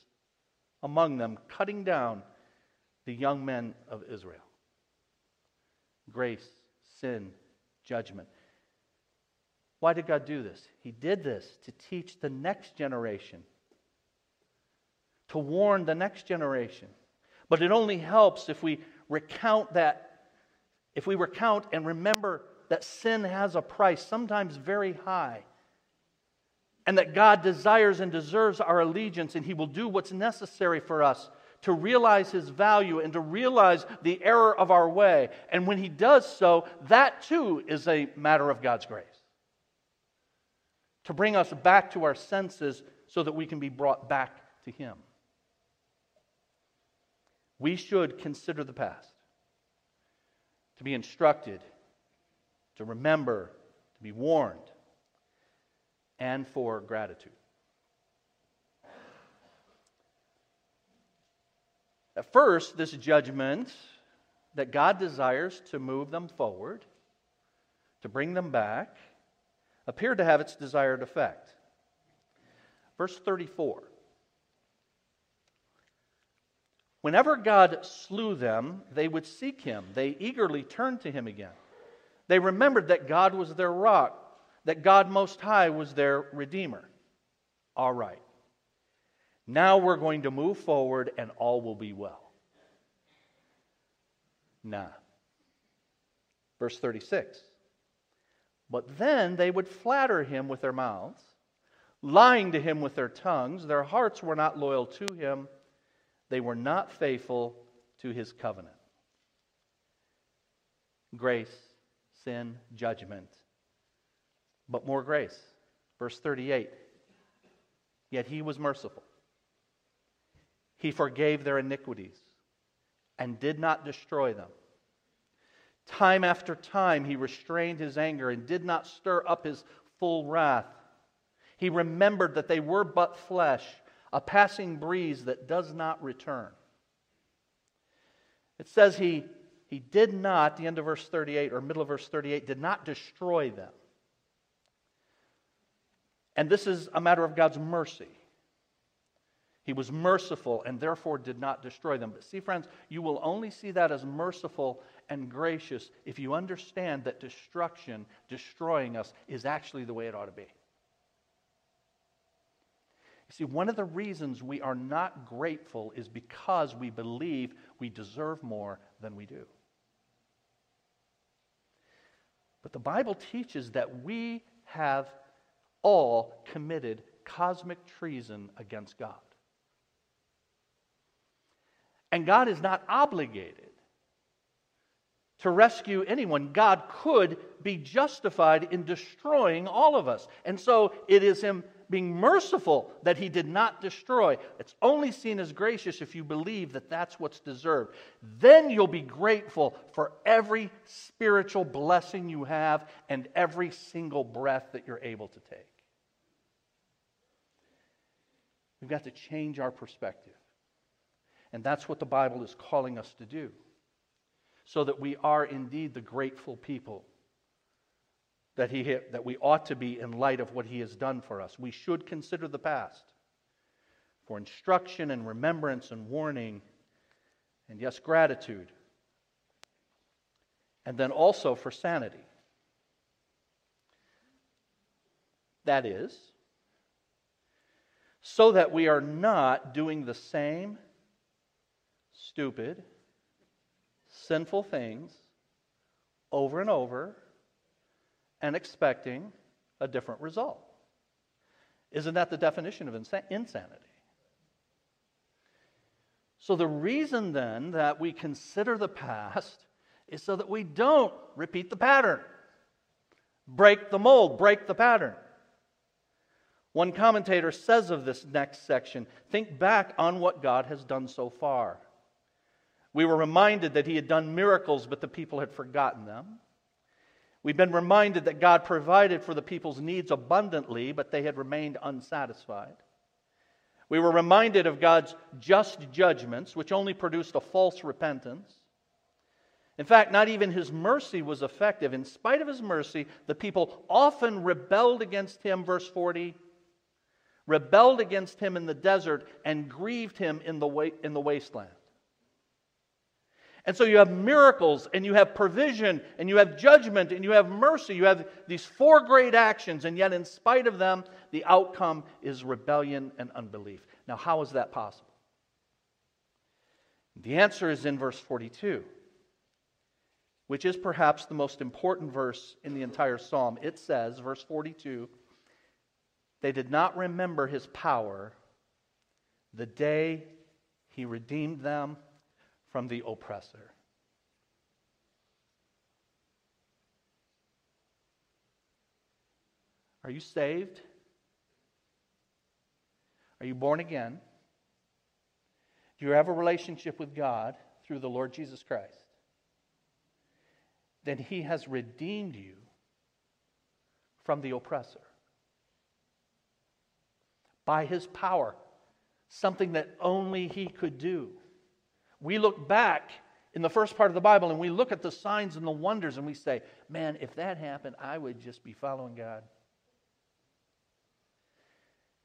among them, cutting down the young men of Israel. Grace, sin, judgment. Why did God do this? He did this to teach the next generation, to warn the next generation but it only helps if we recount that, if we recount and remember that sin has a price, sometimes very high, and that God desires and deserves our allegiance, and He will do what's necessary for us to realize His value and to realize the error of our way. And when He does so, that too is a matter of God's grace. To bring us back to our senses so that we can be brought back to Him we should consider the past, to be instructed, to remember, to be warned, and for gratitude. At first, this judgment that God desires to move them forward, to bring them back, appeared to have its desired effect. Verse 34 Whenever God slew them, they would seek him. They eagerly turned to him again. They remembered that God was their rock, that God Most High was their Redeemer. All right. Now we're going to move forward and all will be well. Nah. Verse 36. But then they would flatter him with their mouths, lying to him with their tongues. Their hearts were not loyal to him they were not faithful to his covenant. Grace, sin, judgment, but more grace. Verse 38 Yet he was merciful. He forgave their iniquities and did not destroy them. Time after time, he restrained his anger and did not stir up his full wrath. He remembered that they were but flesh a passing breeze that does not return. It says he, he did not, the end of verse 38 or middle of verse 38, did not destroy them. And this is a matter of God's mercy. He was merciful and therefore did not destroy them. But see, friends, you will only see that as merciful and gracious if you understand that destruction, destroying us, is actually the way it ought to be. See, one of the reasons we are not grateful is because we believe we deserve more than we do. But the Bible teaches that we have all committed cosmic treason against God. And God is not obligated to rescue anyone. God could be justified in destroying all of us. And so it is Him being merciful that He did not destroy. It's only seen as gracious if you believe that that's what's deserved. Then you'll be grateful for every spiritual blessing you have and every single breath that you're able to take. We've got to change our perspective. And that's what the Bible is calling us to do, so that we are indeed the grateful people that, he, that we ought to be in light of what He has done for us. We should consider the past for instruction and remembrance and warning, and yes, gratitude. And then also for sanity. That is, so that we are not doing the same stupid, sinful things over and over and expecting a different result. Isn't that the definition of insanity? So, the reason then that we consider the past is so that we don't repeat the pattern, break the mold, break the pattern. One commentator says of this next section think back on what God has done so far. We were reminded that he had done miracles, but the people had forgotten them. We've been reminded that God provided for the people's needs abundantly, but they had remained unsatisfied. We were reminded of God's just judgments, which only produced a false repentance. In fact, not even his mercy was effective. In spite of his mercy, the people often rebelled against him, verse 40, rebelled against him in the desert, and grieved him in the, wa- in the wasteland. And so you have miracles, and you have provision, and you have judgment, and you have mercy. You have these four great actions, and yet, in spite of them, the outcome is rebellion and unbelief. Now, how is that possible? The answer is in verse 42, which is perhaps the most important verse in the entire psalm. It says, verse 42, they did not remember his power the day he redeemed them from the oppressor. Are you saved? Are you born again? Do you have a relationship with God through the Lord Jesus Christ? Then He has redeemed you from the oppressor by His power, something that only He could do we look back in the first part of the Bible and we look at the signs and the wonders and we say, man, if that happened, I would just be following God.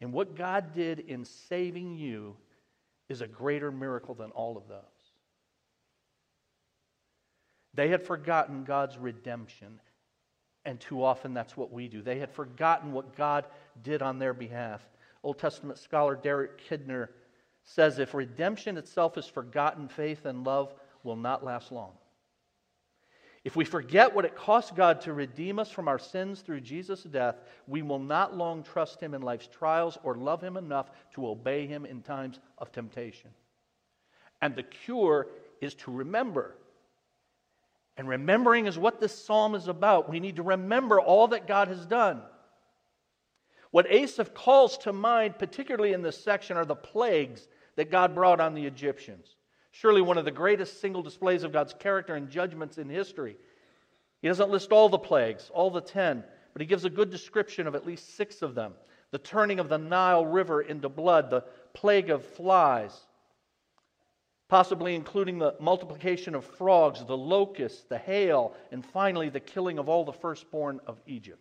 And what God did in saving you is a greater miracle than all of those. They had forgotten God's redemption, and too often that's what we do. They had forgotten what God did on their behalf. Old Testament scholar Derek Kidner says if redemption itself is forgotten, faith and love will not last long. If we forget what it cost God to redeem us from our sins through Jesus' death, we will not long trust Him in life's trials or love Him enough to obey Him in times of temptation. And the cure is to remember. And remembering is what this psalm is about. We need to remember all that God has done. What Asaph calls to mind, particularly in this section, are the plagues that God brought on the Egyptians. Surely one of the greatest single displays of God's character and judgments in history. He doesn't list all the plagues, all the ten, but he gives a good description of at least six of them the turning of the Nile River into blood, the plague of flies, possibly including the multiplication of frogs, the locusts, the hail, and finally the killing of all the firstborn of Egypt.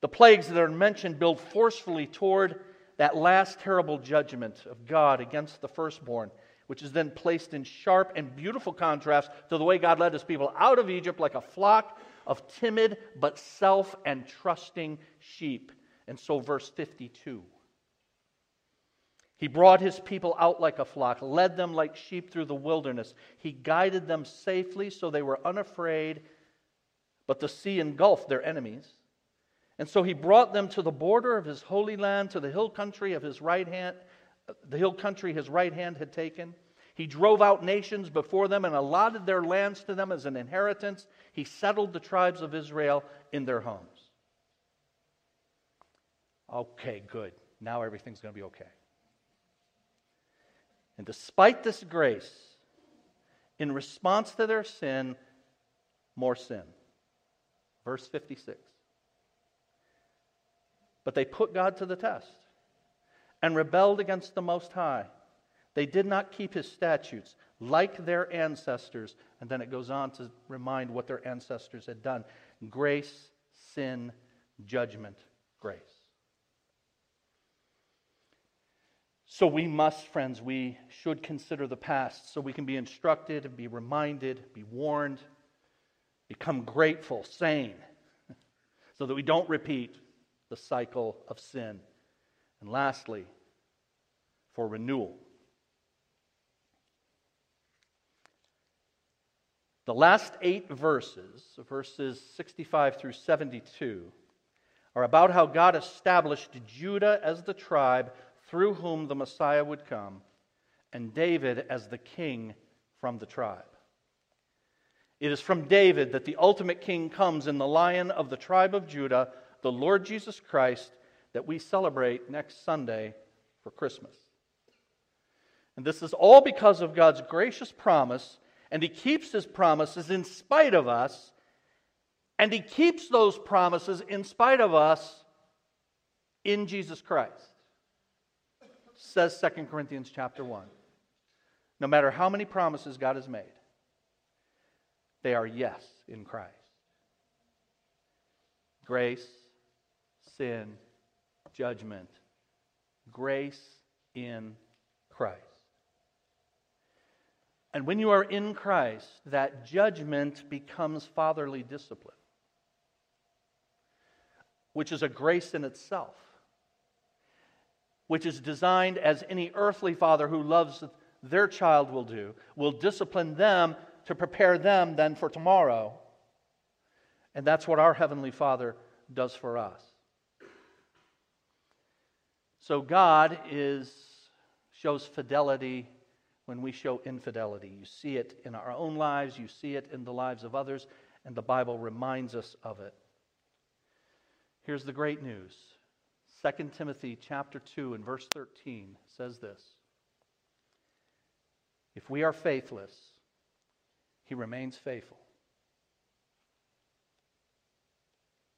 The plagues that are mentioned build forcefully toward that last terrible judgment of God against the firstborn, which is then placed in sharp and beautiful contrast to the way God led his people out of Egypt like a flock of timid but self and trusting sheep. And so, verse 52. He brought his people out like a flock, led them like sheep through the wilderness. He guided them safely so they were unafraid, but the sea engulfed their enemies. And so he brought them to the border of his holy land, to the hill country of his right hand, the hill country his right hand had taken. He drove out nations before them and allotted their lands to them as an inheritance. He settled the tribes of Israel in their homes. Okay, good. Now everything's going to be okay. And despite this grace, in response to their sin, more sin. Verse 56. But they put God to the test and rebelled against the Most High. They did not keep his statutes like their ancestors. And then it goes on to remind what their ancestors had done grace, sin, judgment, grace. So we must, friends, we should consider the past so we can be instructed and be reminded, be warned, become grateful, sane, so that we don't repeat the cycle of sin. And lastly, for renewal. The last eight verses, verses 65 through 72, are about how God established Judah as the tribe through whom the Messiah would come, and David as the king from the tribe. It is from David that the ultimate king comes in the lion of the tribe of Judah, the Lord Jesus Christ, that we celebrate next Sunday for Christmas. And this is all because of God's gracious promise, and He keeps His promises in spite of us, and He keeps those promises in spite of us in Jesus Christ says 2 Corinthians chapter 1. No matter how many promises God has made, they are yes in Christ. Grace, sin, judgment. Grace in Christ. And when you are in Christ, that judgment becomes fatherly discipline, which is a grace in itself which is designed as any earthly father who loves their child will do, will discipline them to prepare them then for tomorrow. And that's what our Heavenly Father does for us. So God is, shows fidelity when we show infidelity. You see it in our own lives, you see it in the lives of others, and the Bible reminds us of it. Here's the great news 2 Timothy chapter 2 and verse 13 says this. If we are faithless, he remains faithful.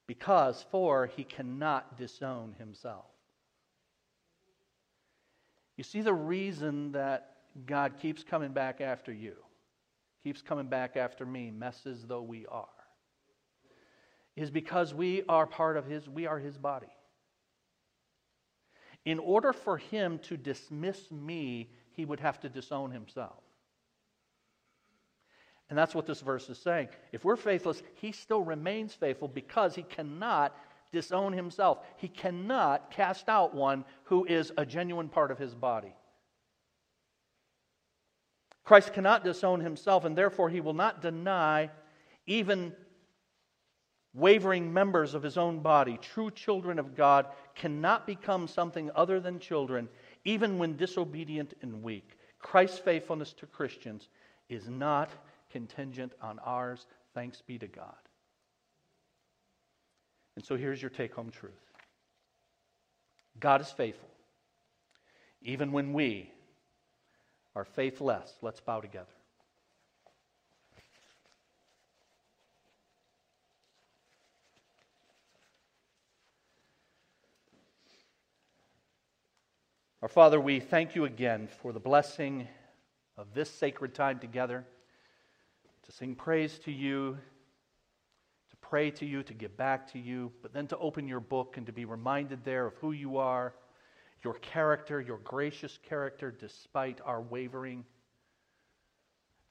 Because for he cannot disown himself. You see the reason that God keeps coming back after you, keeps coming back after me, messes though we are, is because we are part of his, we are his body. In order for him to dismiss me, he would have to disown himself. And that's what this verse is saying. If we're faithless, he still remains faithful because he cannot disown himself. He cannot cast out one who is a genuine part of his body. Christ cannot disown himself, and therefore he will not deny even wavering members of his own body, true children of God, cannot become something other than children, even when disobedient and weak. Christ's faithfulness to Christians is not contingent on ours. Thanks be to God. And so here's your take home truth God is faithful, even when we are faithless. Let's bow together. Our Father, we thank you again for the blessing of this sacred time together to sing praise to you, pray to you, to give back to you, but then to open your book and to be reminded there of who you are, your character, your gracious character, despite our wavering.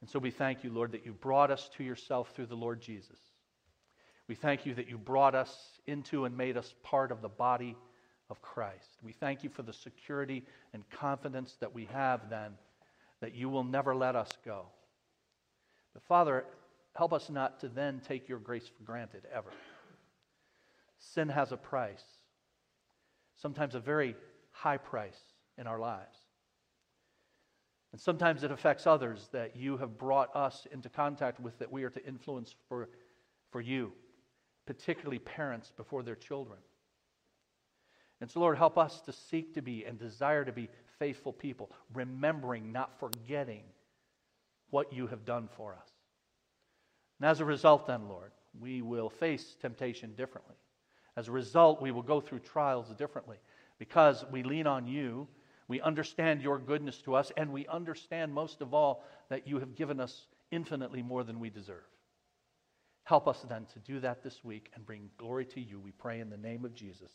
And so we thank you, Lord, that you brought us to yourself through the Lord Jesus. We thank you that you brought us into and made us part of the body of Christ. We thank you for the security and confidence that we have then that you will never let us go. But Father, help us not to then take your grace for granted ever. Sin has a price, sometimes a very high price in our lives. And sometimes it affects others that you have brought us into contact with that we are to influence for, for you, particularly parents before their children. And so, Lord, help us to seek to be and desire to be faithful people, remembering, not forgetting what you have done for us. And as a result, then, Lord, we will face temptation differently. As a result, we will go through trials differently because we lean on you, we understand your goodness to us, and we understand most of all that you have given us infinitely more than we deserve. Help us then to do that this week and bring glory to you. We pray in the name of Jesus.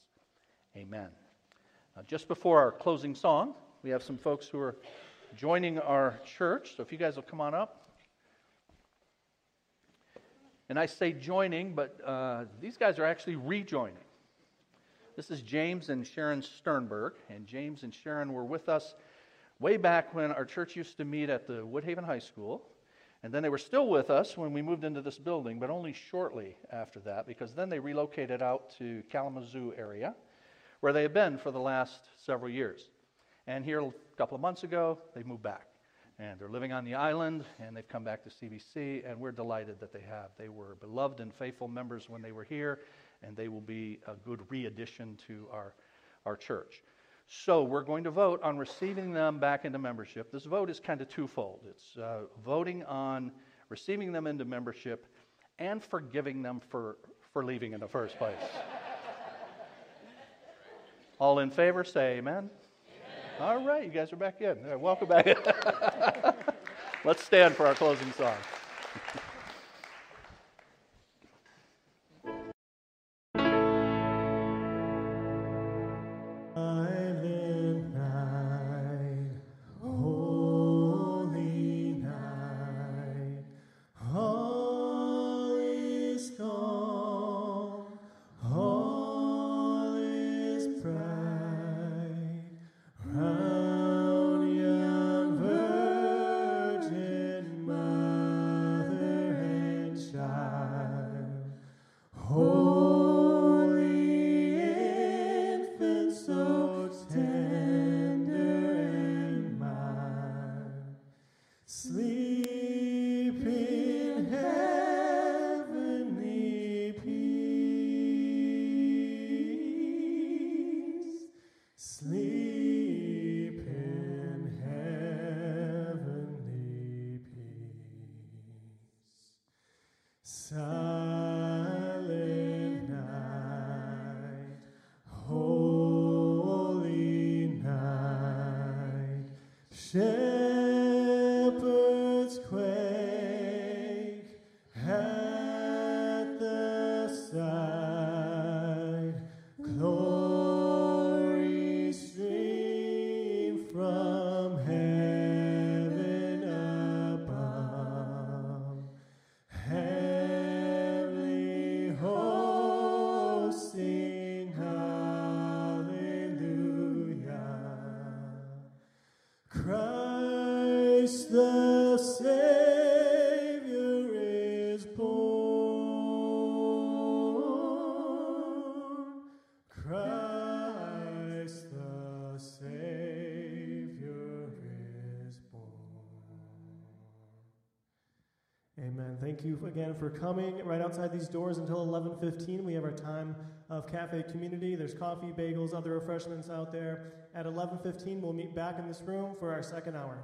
Amen. Now, just before our closing song, we have some folks who are joining our church. So if you guys will come on up. And I say joining, but uh, these guys are actually rejoining. This is James and Sharon Sternberg. And James and Sharon were with us way back when our church used to meet at the Woodhaven High School. And then they were still with us when we moved into this building, but only shortly after that, because then they relocated out to Kalamazoo area, where they have been for the last several years. And here a couple of months ago, they moved back. And they're living on the island, and they've come back to CBC, and we're delighted that they have. They were beloved and faithful members when they were here, and they will be a good re addition to our, our church. So we're going to vote on receiving them back into membership. This vote is kind of twofold it's uh, voting on receiving them into membership and forgiving them for, for leaving in the first place. All in favor, say amen. All right, you guys are back in. Right, welcome back. Let's stand for our closing song. For coming. Right outside these doors until 11:15, we have our time of cafe community. There's coffee, bagels, other refreshments out there. At 11:15, we'll meet back in this room for our second hour.